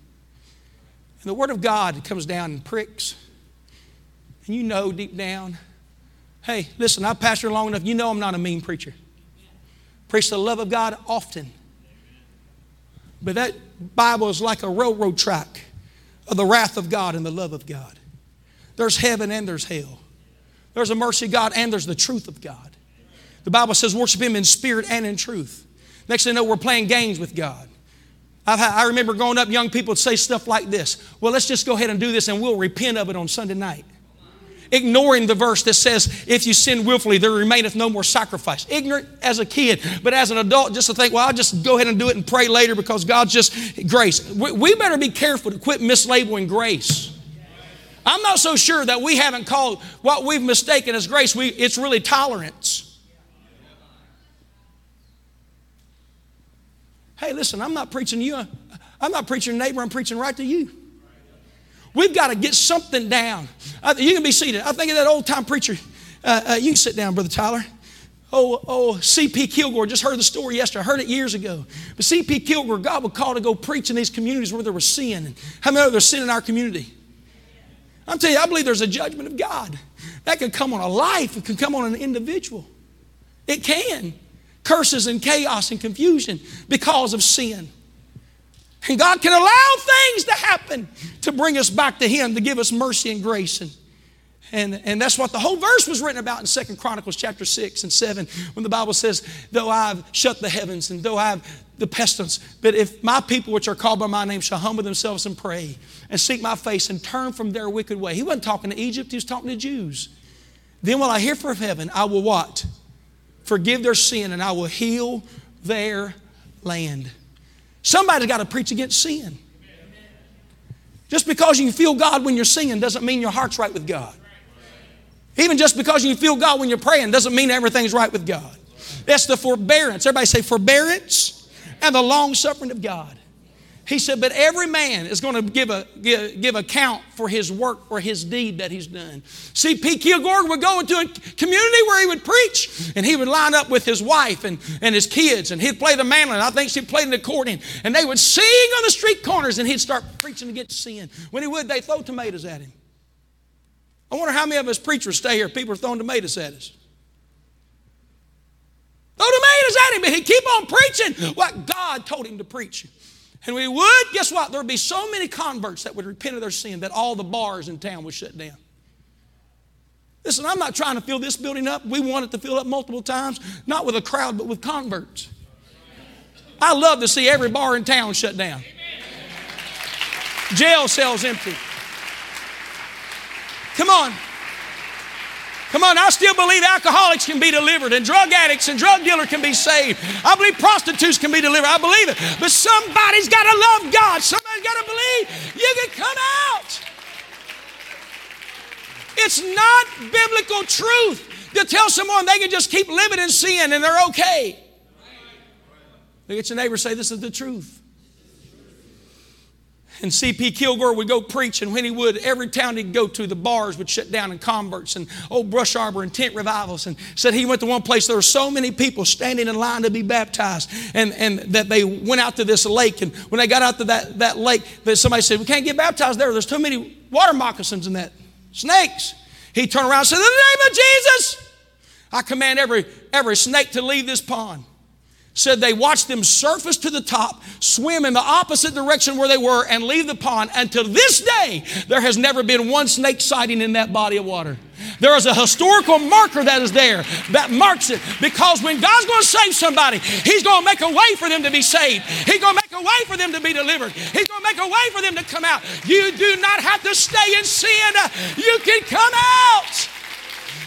And the Word of God comes down and pricks. And you know deep down, hey, listen, I've pastored long enough. You know I'm not a mean preacher. Preach the love of God often. But that Bible is like a railroad track of the wrath of God and the love of God. There's heaven and there's hell. There's a mercy of God and there's the truth of God. The Bible says worship Him in spirit and in truth. Next thing you know, we're playing games with God. Had, i remember growing up, young people would say stuff like this Well, let's just go ahead and do this and we'll repent of it on Sunday night. Ignoring the verse that says, If you sin willfully, there remaineth no more sacrifice. Ignorant as a kid, but as an adult, just to think, Well, I'll just go ahead and do it and pray later because God's just grace. We, we better be careful to quit mislabeling grace. I'm not so sure that we haven't called what we've mistaken as grace, we, it's really tolerance. Hey, listen, I'm not preaching to you. I'm not preaching to neighbor, I'm preaching right to you. We've got to get something down. you can be seated. I think of that old time preacher. Uh, uh, you can sit down, Brother Tyler. Oh, oh, C.P. Kilgore, just heard the story yesterday. I heard it years ago. But C.P. Kilgore, God would call to go preach in these communities where there was sin. How many of there's sin in our community? I'm telling you, I believe there's a judgment of God. That can come on a life, it can come on an individual. It can curses and chaos and confusion because of sin. And God can allow things to happen to bring us back to Him, to give us mercy and grace. And, and, and that's what the whole verse was written about in Second Chronicles chapter 6 and 7, when the Bible says, Though I've shut the heavens and though I've the pestilence, but if my people which are called by my name shall humble themselves and pray and seek my face and turn from their wicked way. He wasn't talking to Egypt, he was talking to Jews. Then will I hear from heaven, I will what? Forgive their sin, and I will heal their land. Somebody's got to preach against sin. Just because you feel God when you're singing doesn't mean your heart's right with God. Even just because you feel God when you're praying doesn't mean everything's right with God. That's the forbearance. Everybody say forbearance and the long suffering of God. He said, but every man is going to give, a, give, give account for his work or his deed that he's done. C.P. Kilgore would go into a community where he would preach, and he would line up with his wife and, and his kids, and he'd play the mandolin. I think she played the accordion, and they would sing on the street corners, and he'd start preaching against sin. When he would, they'd throw tomatoes at him. I wonder how many of us preachers stay here. People are throwing tomatoes at us. Throw tomatoes at him, but he'd keep on preaching what God told him to preach and we would, guess what? There would be so many converts that would repent of their sin that all the bars in town would shut down. Listen, I'm not trying to fill this building up. We want it to fill up multiple times, not with a crowd, but with converts. I love to see every bar in town shut down, jail cells empty. Come on. Come on, I still believe alcoholics can be delivered and drug addicts and drug dealers can be saved. I believe prostitutes can be delivered. I believe it. But somebody's got to love God. Somebody's got to believe you can come out. It's not biblical truth to tell someone they can just keep living in sin and they're okay. Look at your neighbor say, This is the truth. And C.P. Kilgore would go preach, and when he would, every town he'd go to, the bars would shut down and converts and old brush arbor and tent revivals. And said he went to one place, there were so many people standing in line to be baptized, and, and that they went out to this lake. And when they got out to that, that lake, that somebody said, We can't get baptized there. There's too many water moccasins in that. Snakes. He turned around and said, In the name of Jesus, I command every, every snake to leave this pond. Said they watched them surface to the top, swim in the opposite direction where they were, and leave the pond. And to this day, there has never been one snake sighting in that body of water. There is a historical marker that is there that marks it because when God's going to save somebody, He's going to make a way for them to be saved. He's going to make a way for them to be delivered. He's going to make a way for them to come out. You do not have to stay in sin, you can come out.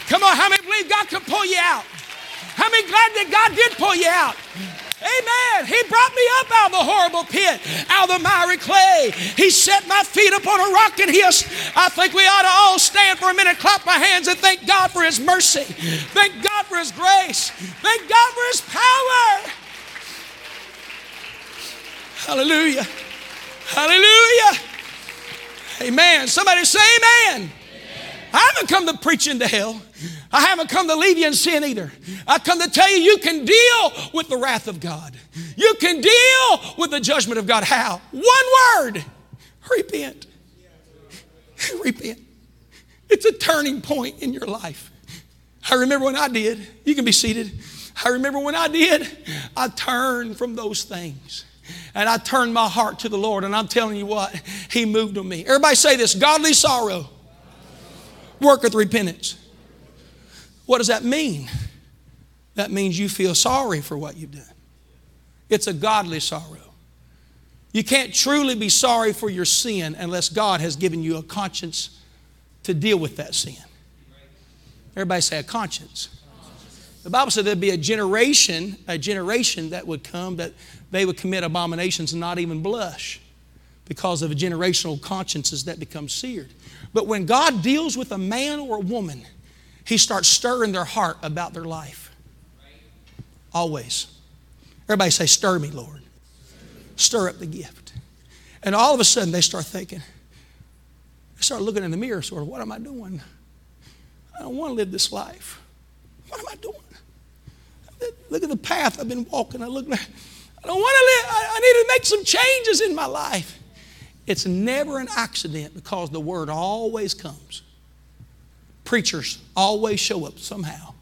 Come on, how many believe God can pull you out? How many glad that God did pull you out? Amen. He brought me up out of the horrible pit, out of the miry clay. He set my feet upon a rock and hissed. I think we ought to all stand for a minute, clap our hands, and thank God for His mercy. Thank God for His grace. Thank God for His power. Hallelujah. Hallelujah. Amen. Somebody say amen. I haven't come to preach into hell. I haven't come to leave you in sin either. I come to tell you you can deal with the wrath of God. You can deal with the judgment of God. How? One word repent. repent. It's a turning point in your life. I remember when I did. You can be seated. I remember when I did, I turned from those things and I turned my heart to the Lord. And I'm telling you what, He moved on me. Everybody say this godly sorrow worketh repentance. What does that mean? That means you feel sorry for what you've done. It's a godly sorrow. You can't truly be sorry for your sin unless God has given you a conscience to deal with that sin. Everybody say a conscience. The Bible said there'd be a generation, a generation that would come that they would commit abominations and not even blush because of a generational consciences that become seared. But when God deals with a man or a woman, He starts stirring their heart about their life. Always. Everybody say, Stir me, Lord. Stir up the gift. And all of a sudden, they start thinking, they start looking in the mirror, sort of, what am I doing? I don't want to live this life. What am I doing? Look at the path I've been walking. I look, I don't want to live. I need to make some changes in my life. It's never an accident because the word always comes. Preachers always show up somehow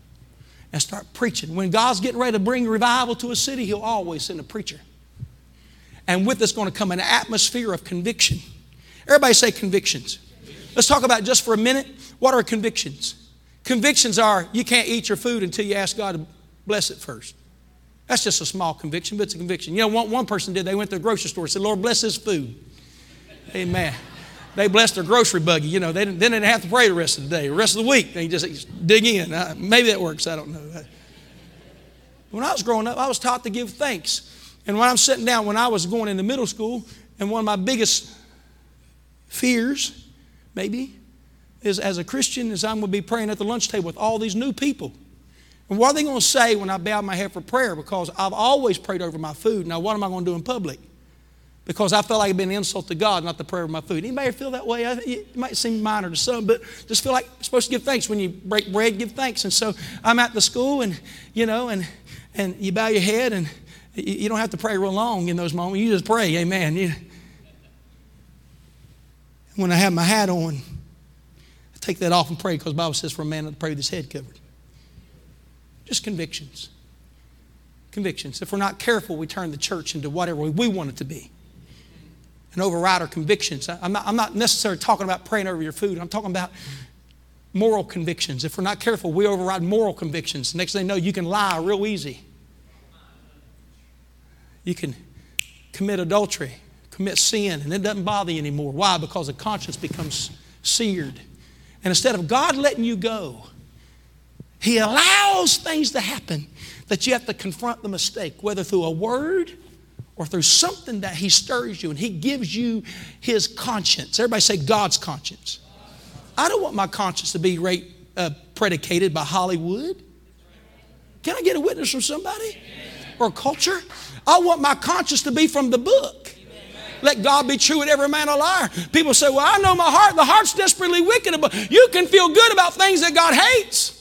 and start preaching. When God's getting ready to bring revival to a city, He'll always send a preacher. And with this going to come an atmosphere of conviction. Everybody say convictions. Let's talk about just for a minute what are convictions? Convictions are you can't eat your food until you ask God to bless it first. That's just a small conviction, but it's a conviction. You know, one, one person did, they went to the grocery store and said, Lord, bless this food. Amen. They blessed their grocery buggy. You know, they didn't, they didn't have to pray the rest of the day. The rest of the week, they just dig in. Uh, maybe that works. I don't know. When I was growing up, I was taught to give thanks. And when I'm sitting down, when I was going into middle school, and one of my biggest fears, maybe, is as a Christian, is I'm going to be praying at the lunch table with all these new people. And what are they going to say when I bow my head for prayer? Because I've always prayed over my food. Now, what am I going to do in public? Because I felt like it'd been an insult to God, not the prayer of my food. Anybody feel that way? It might seem minor to some, but just feel like you're supposed to give thanks. When you break bread, give thanks. And so I'm at the school, and you know, and and you bow your head, and you don't have to pray real long in those moments. You just pray, Amen. You, when I have my hat on, I take that off and pray because the Bible says for a man to pray with his head covered. Just convictions. Convictions. If we're not careful, we turn the church into whatever we want it to be and override our convictions. I'm not, I'm not necessarily talking about praying over your food. I'm talking about moral convictions. If we're not careful, we override moral convictions. Next thing you know, you can lie real easy. You can commit adultery, commit sin, and it doesn't bother you anymore. Why? Because the conscience becomes seared. And instead of God letting you go, He allows things to happen that you have to confront the mistake, whether through a word or through something that He stirs you and He gives you His conscience. Everybody say God's conscience. I don't want my conscience to be rate, uh, predicated by Hollywood. Can I get a witness from somebody? Or culture? I want my conscience to be from the book. Let God be true and every man a liar. People say, Well, I know my heart. The heart's desperately wicked, but you can feel good about things that God hates.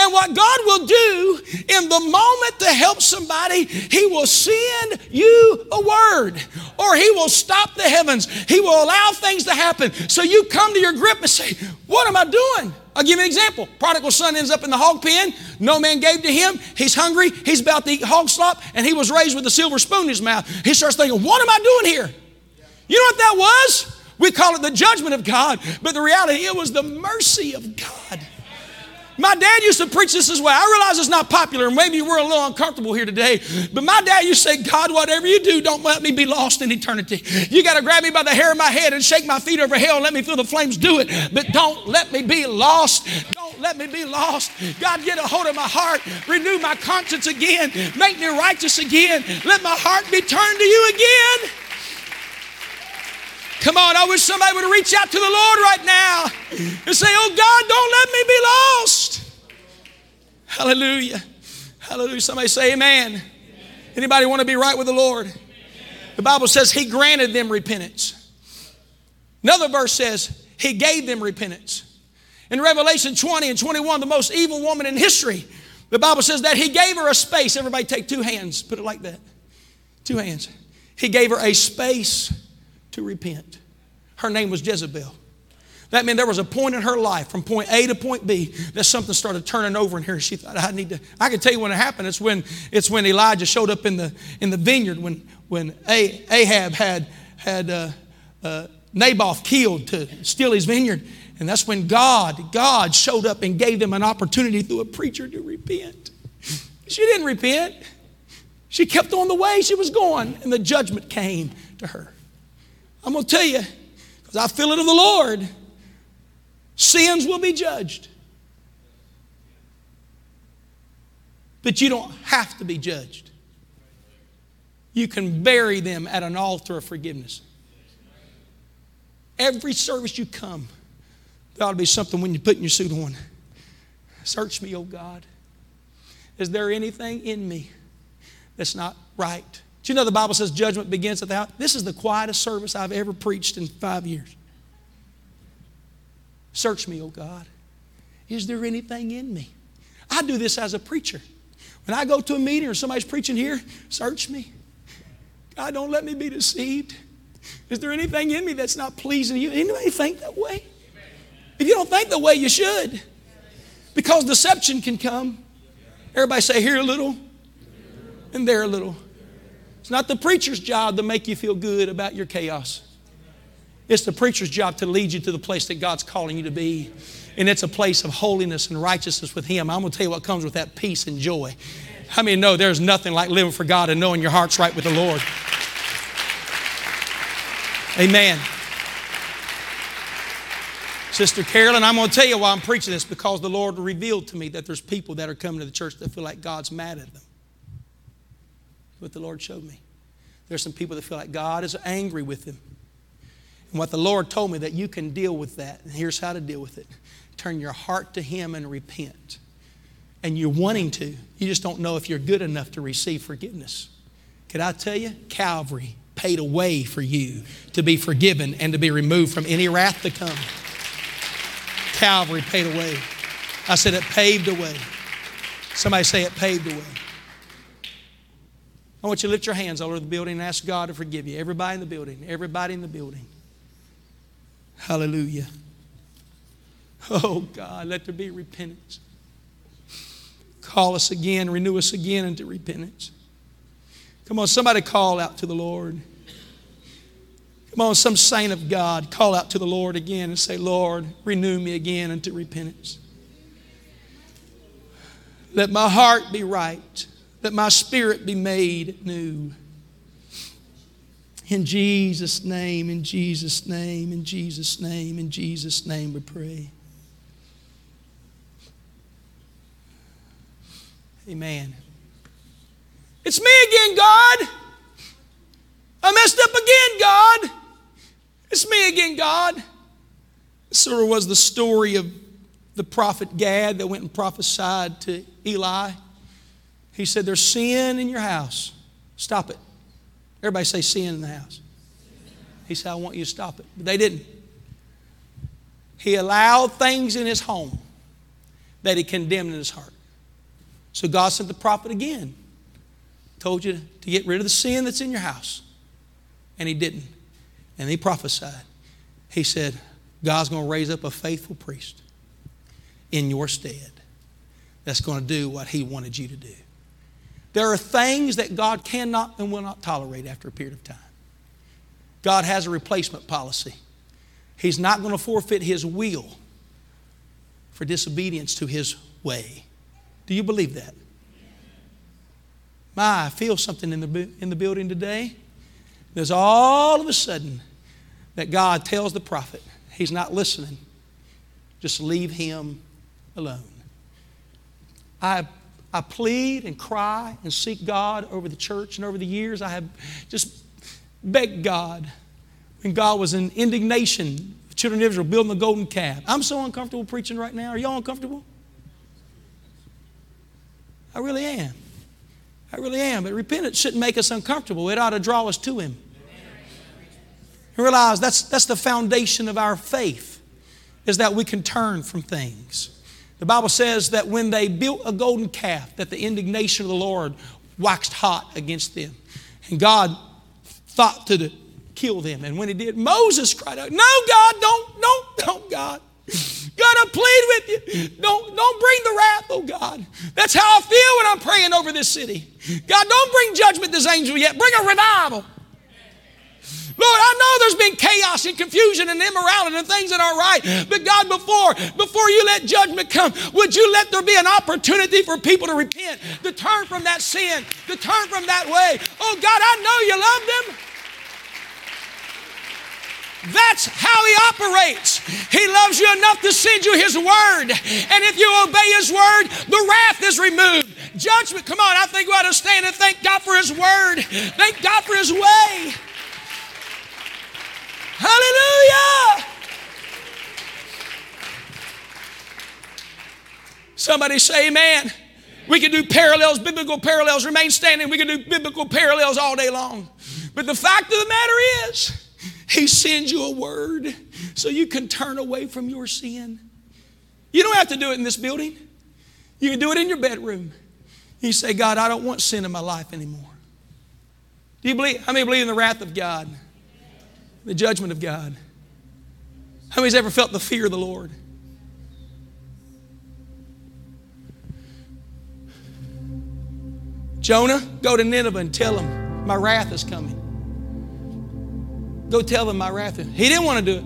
And what God will do in the moment to help somebody, He will send you a word or He will stop the heavens. He will allow things to happen. So you come to your grip and say, What am I doing? I'll give you an example. Prodigal son ends up in the hog pen. No man gave to him. He's hungry. He's about to eat hog slop, and he was raised with a silver spoon in his mouth. He starts thinking, What am I doing here? You know what that was? We call it the judgment of God, but the reality, it was the mercy of God. My dad used to preach this as well. I realize it's not popular, and maybe we're a little uncomfortable here today, but my dad used to say, God, whatever you do, don't let me be lost in eternity. You got to grab me by the hair of my head and shake my feet over hell and let me feel the flames do it, but don't let me be lost. Don't let me be lost. God, get a hold of my heart, renew my conscience again, make me righteous again, let my heart be turned to you again. Come on, I wish somebody would reach out to the Lord right now and say, Oh God, don't let me be lost. Hallelujah. Hallelujah. Somebody say amen. amen. Anybody want to be right with the Lord? Amen. The Bible says he granted them repentance. Another verse says he gave them repentance. In Revelation 20 and 21, the most evil woman in history, the Bible says that he gave her a space. Everybody take two hands, put it like that. Two hands. He gave her a space to repent. Her name was Jezebel. That meant there was a point in her life from point A to point B that something started turning over in her. She thought, I need to. I can tell you when it happened. It's when it's when Elijah showed up in the in the vineyard when when Ahab had had uh, uh, Naboth killed to steal his vineyard, and that's when God God showed up and gave them an opportunity through a preacher to repent. She didn't repent. She kept on the way she was going, and the judgment came to her. I'm going to tell you, because I feel it of the Lord, sins will be judged. But you don't have to be judged. You can bury them at an altar of forgiveness. Every service you come, there ought to be something when you're putting your suit on. Search me, oh God. Is there anything in me that's not right? Do you know the Bible says judgment begins at the house? This is the quietest service I've ever preached in five years. Search me, oh God. Is there anything in me? I do this as a preacher. When I go to a meeting or somebody's preaching here, search me. God, don't let me be deceived. Is there anything in me that's not pleasing you? Anybody think that way? If you don't think the way, you should. Because deception can come. Everybody say here a little and there a little. It's not the preacher's job to make you feel good about your chaos. It's the preacher's job to lead you to the place that God's calling you to be. And it's a place of holiness and righteousness with Him. I'm going to tell you what comes with that peace and joy. How many know there's nothing like living for God and knowing your heart's right with the Lord? Amen. Sister Carolyn, I'm going to tell you why I'm preaching this because the Lord revealed to me that there's people that are coming to the church that feel like God's mad at them what the Lord showed me. There's some people that feel like God is angry with them. And what the Lord told me that you can deal with that. And here's how to deal with it. Turn your heart to Him and repent. And you're wanting to. You just don't know if you're good enough to receive forgiveness. Can I tell you? Calvary paid a way for you to be forgiven and to be removed from any wrath to come. Calvary paid a way. I said it paved a way. Somebody say it paved a way. I want you to lift your hands all over the building and ask God to forgive you. Everybody in the building, everybody in the building. Hallelujah. Oh God, let there be repentance. Call us again, renew us again into repentance. Come on, somebody call out to the Lord. Come on, some saint of God, call out to the Lord again and say, Lord, renew me again into repentance. Let my heart be right that my spirit be made new. In Jesus' name, in Jesus' name, in Jesus' name, in Jesus' name we pray. Amen. It's me again, God. I messed up again, God. It's me again, God. Of was the story of the prophet Gad that went and prophesied to Eli. He said, There's sin in your house. Stop it. Everybody say sin in the house. He said, I want you to stop it. But they didn't. He allowed things in his home that he condemned in his heart. So God sent the prophet again. Told you to get rid of the sin that's in your house. And he didn't. And he prophesied. He said, God's going to raise up a faithful priest. in your stead that's going to do what He wanted you to do. There are things that God cannot and will not tolerate after a period of time. God has a replacement policy. He's not going to forfeit His will for disobedience to His way. Do you believe that? My, I feel something in the, in the building today. There's all of a sudden that God tells the prophet, He's not listening. Just leave him alone. I, I plead and cry and seek God over the church, and over the years, I have just begged God. When God was in indignation, the children of Israel building the golden calf. I'm so uncomfortable preaching right now. Are y'all uncomfortable? I really am. I really am. But repentance shouldn't make us uncomfortable. It ought to draw us to Him. And realize that's, that's the foundation of our faith, is that we can turn from things. The Bible says that when they built a golden calf, that the indignation of the Lord waxed hot against them. And God thought to kill them. And when he did, Moses cried out, No, God, don't, don't, don't, God. God, I plead with you. Don't, don't bring the wrath, oh God. That's how I feel when I'm praying over this city. God, don't bring judgment this angel yet. Bring a revival. Lord, I know there's been chaos and confusion and immorality and things that aren't right. But God, before, before you let judgment come, would you let there be an opportunity for people to repent, to turn from that sin, to turn from that way? Oh God, I know you love them. That's how He operates. He loves you enough to send you His Word. And if you obey His Word, the wrath is removed. Judgment, come on, I think we ought to stand and thank God for His Word. Thank God for His way. Hallelujah! Somebody say amen. We can do parallels, biblical parallels, remain standing. We can do biblical parallels all day long. But the fact of the matter is, He sends you a word so you can turn away from your sin. You don't have to do it in this building, you can do it in your bedroom. You say, God, I don't want sin in my life anymore. Do you believe? How many believe in the wrath of God? The judgment of God? How many's ever felt the fear of the Lord? Jonah, go to Nineveh and tell them my wrath is coming. Go tell them my wrath. Is. He didn't want to do it.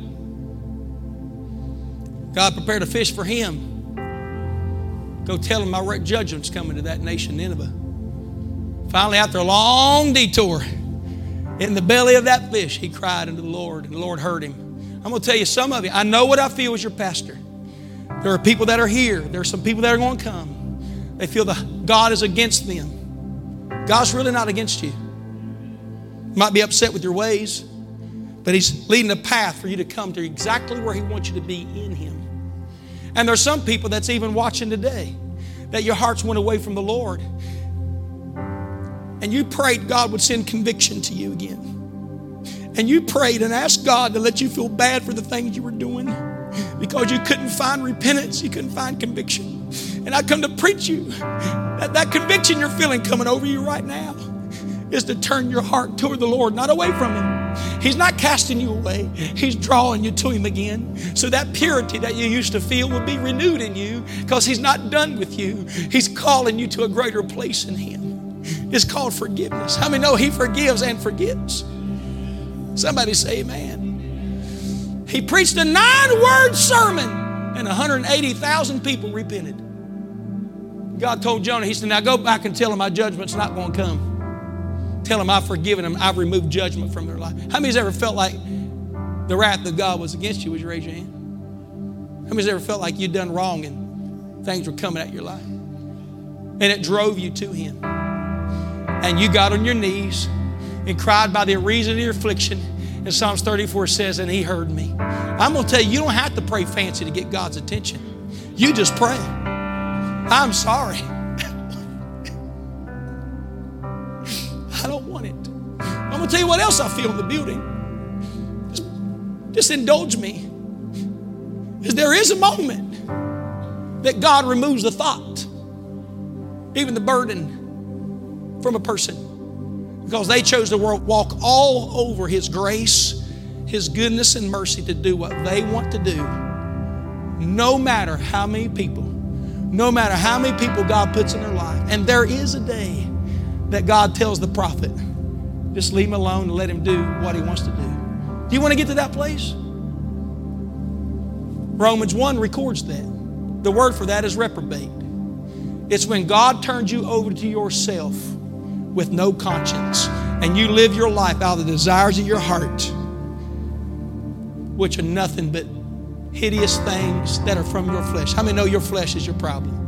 God prepared a fish for him. Go tell him my judgment's coming to that nation, Nineveh. Finally, after a long detour, in the belly of that fish, he cried unto the Lord, and the Lord heard him. I'm going to tell you some of you, I know what I feel as your pastor. There are people that are here, there are some people that are going to come. They feel that God is against them. God's really not against you. You might be upset with your ways, but He's leading a path for you to come to exactly where He wants you to be in Him. And there's some people that's even watching today that your hearts went away from the Lord. And you prayed God would send conviction to you again. And you prayed and asked God to let you feel bad for the things you were doing because you couldn't find repentance, you couldn't find conviction. And I come to preach you that, that conviction you're feeling coming over you right now is to turn your heart toward the Lord, not away from Him. He's not casting you away, He's drawing you to Him again. So that purity that you used to feel will be renewed in you because He's not done with you. He's calling you to a greater place in Him. It's called forgiveness. How many know He forgives and forgets? Somebody say, Amen. He preached a nine word sermon and 180,000 people repented. God told Jonah, He said, Now go back and tell them my judgment's not going to come. Tell them I've forgiven them, I've removed judgment from their life. How many's ever felt like the wrath of God was against you? Would you raise your hand? How many's ever felt like you'd done wrong and things were coming at your life? And it drove you to Him. And you got on your knees and cried by the reason of your affliction. And Psalms 34 says, And He heard me. I'm going to tell you, you don't have to pray fancy to get God's attention. You just pray. I'm sorry. *laughs* I don't want it. I'm going to tell you what else I feel in the building. Just, just indulge me. Because there is a moment that God removes the thought, even the burden from a person. Because they chose to walk all over His grace, His goodness, and mercy to do what they want to do no matter how many people, no matter how many people God puts in their life. And there is a day that God tells the prophet, just leave him alone and let him do what he wants to do. Do you want to get to that place? Romans 1 records that. The word for that is reprobate. It's when God turns you over to yourself with no conscience and you live your life out of the desires of your heart, which are nothing but hideous things that are from your flesh. How many know your flesh is your problem?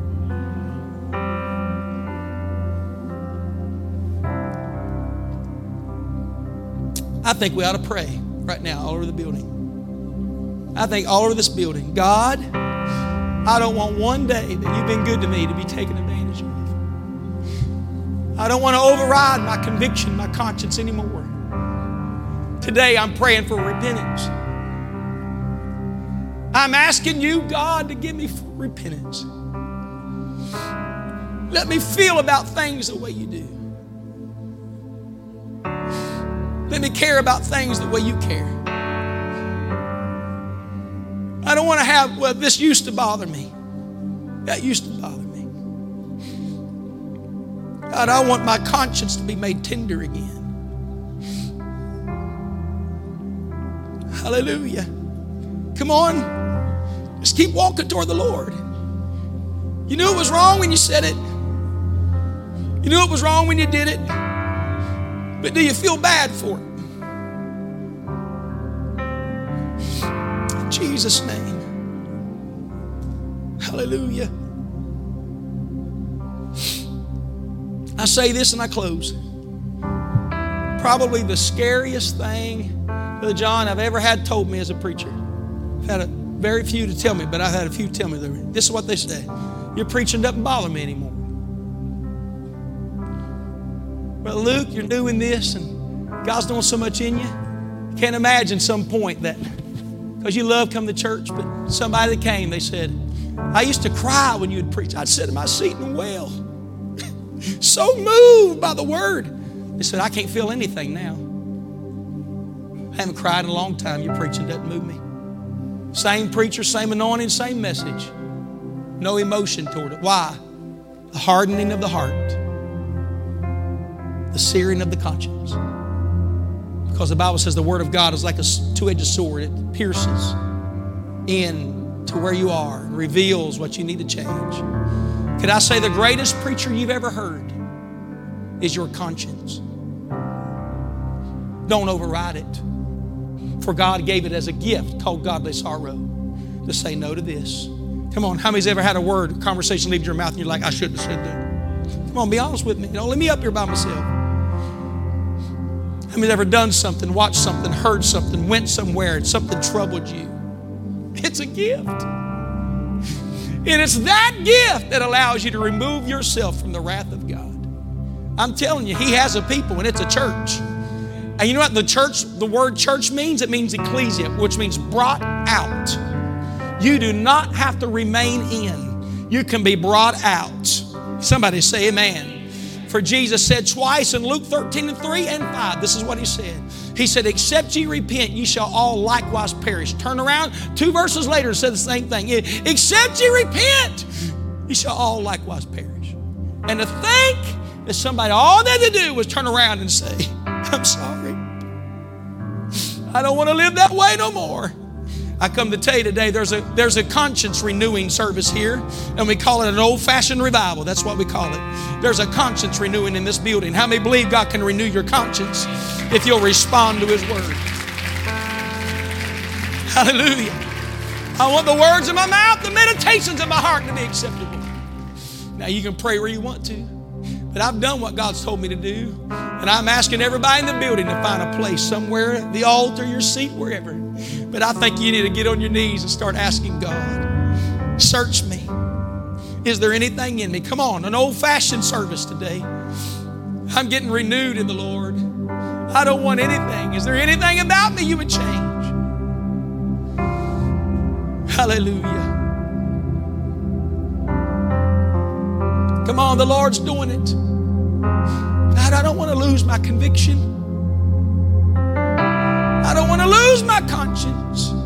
I think we ought to pray right now all over the building. I think all over this building, God, I don't want one day that you've been good to me to be taken of. I don't want to override my conviction, my conscience anymore. Today I'm praying for repentance. I'm asking you, God, to give me repentance. Let me feel about things the way you do. Let me care about things the way you care. I don't want to have, well, this used to bother me. That used to bother me. God, I want my conscience to be made tender again. Hallelujah. Come on. Just keep walking toward the Lord. You knew it was wrong when you said it. You knew it was wrong when you did it. But do you feel bad for it? In Jesus' name. Hallelujah. I say this and I close. Probably the scariest thing, Brother John, I've ever had told me as a preacher. I've had a, very few to tell me, but I've had a few tell me. This is what they say Your preaching doesn't bother me anymore. But Luke, you're doing this and God's doing so much in you. Can't imagine some point that, because you love coming to church, but somebody that came, they said, I used to cry when you would preach. I'd sit in my seat and wail. So moved by the word. They said, I can't feel anything now. I haven't cried in a long time. Your preaching doesn't move me. Same preacher, same anointing, same message. No emotion toward it. Why? The hardening of the heart, the searing of the conscience. Because the Bible says the Word of God is like a two edged sword, it pierces in to where you are and reveals what you need to change. Could I say the greatest preacher you've ever heard is your conscience? Don't override it. For God gave it as a gift called godly sorrow to say no to this. Come on, how many's ever had a word, conversation leave your mouth and you're like, I shouldn't have said that? Come on, be honest with me. Don't let me up here by myself. How many's ever done something, watched something, heard something, went somewhere, and something troubled you? It's a gift. And it's that gift that allows you to remove yourself from the wrath of God. I'm telling you, He has a people, and it's a church. And you know what the church, the word church means? It means ecclesia, which means brought out. You do not have to remain in, you can be brought out. Somebody say amen. For Jesus said twice in Luke 13 and 3 and 5, this is what He said. He said, Except ye repent, ye shall all likewise perish. Turn around, two verses later, said the same thing. Except ye repent, ye shall all likewise perish. And to think that somebody, all they had to do was turn around and say, I'm sorry. I don't want to live that way no more. I come to tell you today there's a, there's a conscience renewing service here, and we call it an old fashioned revival. That's what we call it. There's a conscience renewing in this building. How many believe God can renew your conscience if you'll respond to His word? Hallelujah. I want the words of my mouth, the meditations of my heart to be acceptable. Now you can pray where you want to, but I've done what God's told me to do, and I'm asking everybody in the building to find a place somewhere, the altar, your seat, wherever. But I think you need to get on your knees and start asking God, search me. Is there anything in me? Come on, an old fashioned service today. I'm getting renewed in the Lord. I don't want anything. Is there anything about me you would change? Hallelujah. Come on, the Lord's doing it. God, I don't want to lose my conviction. I don't want to lose my conscience.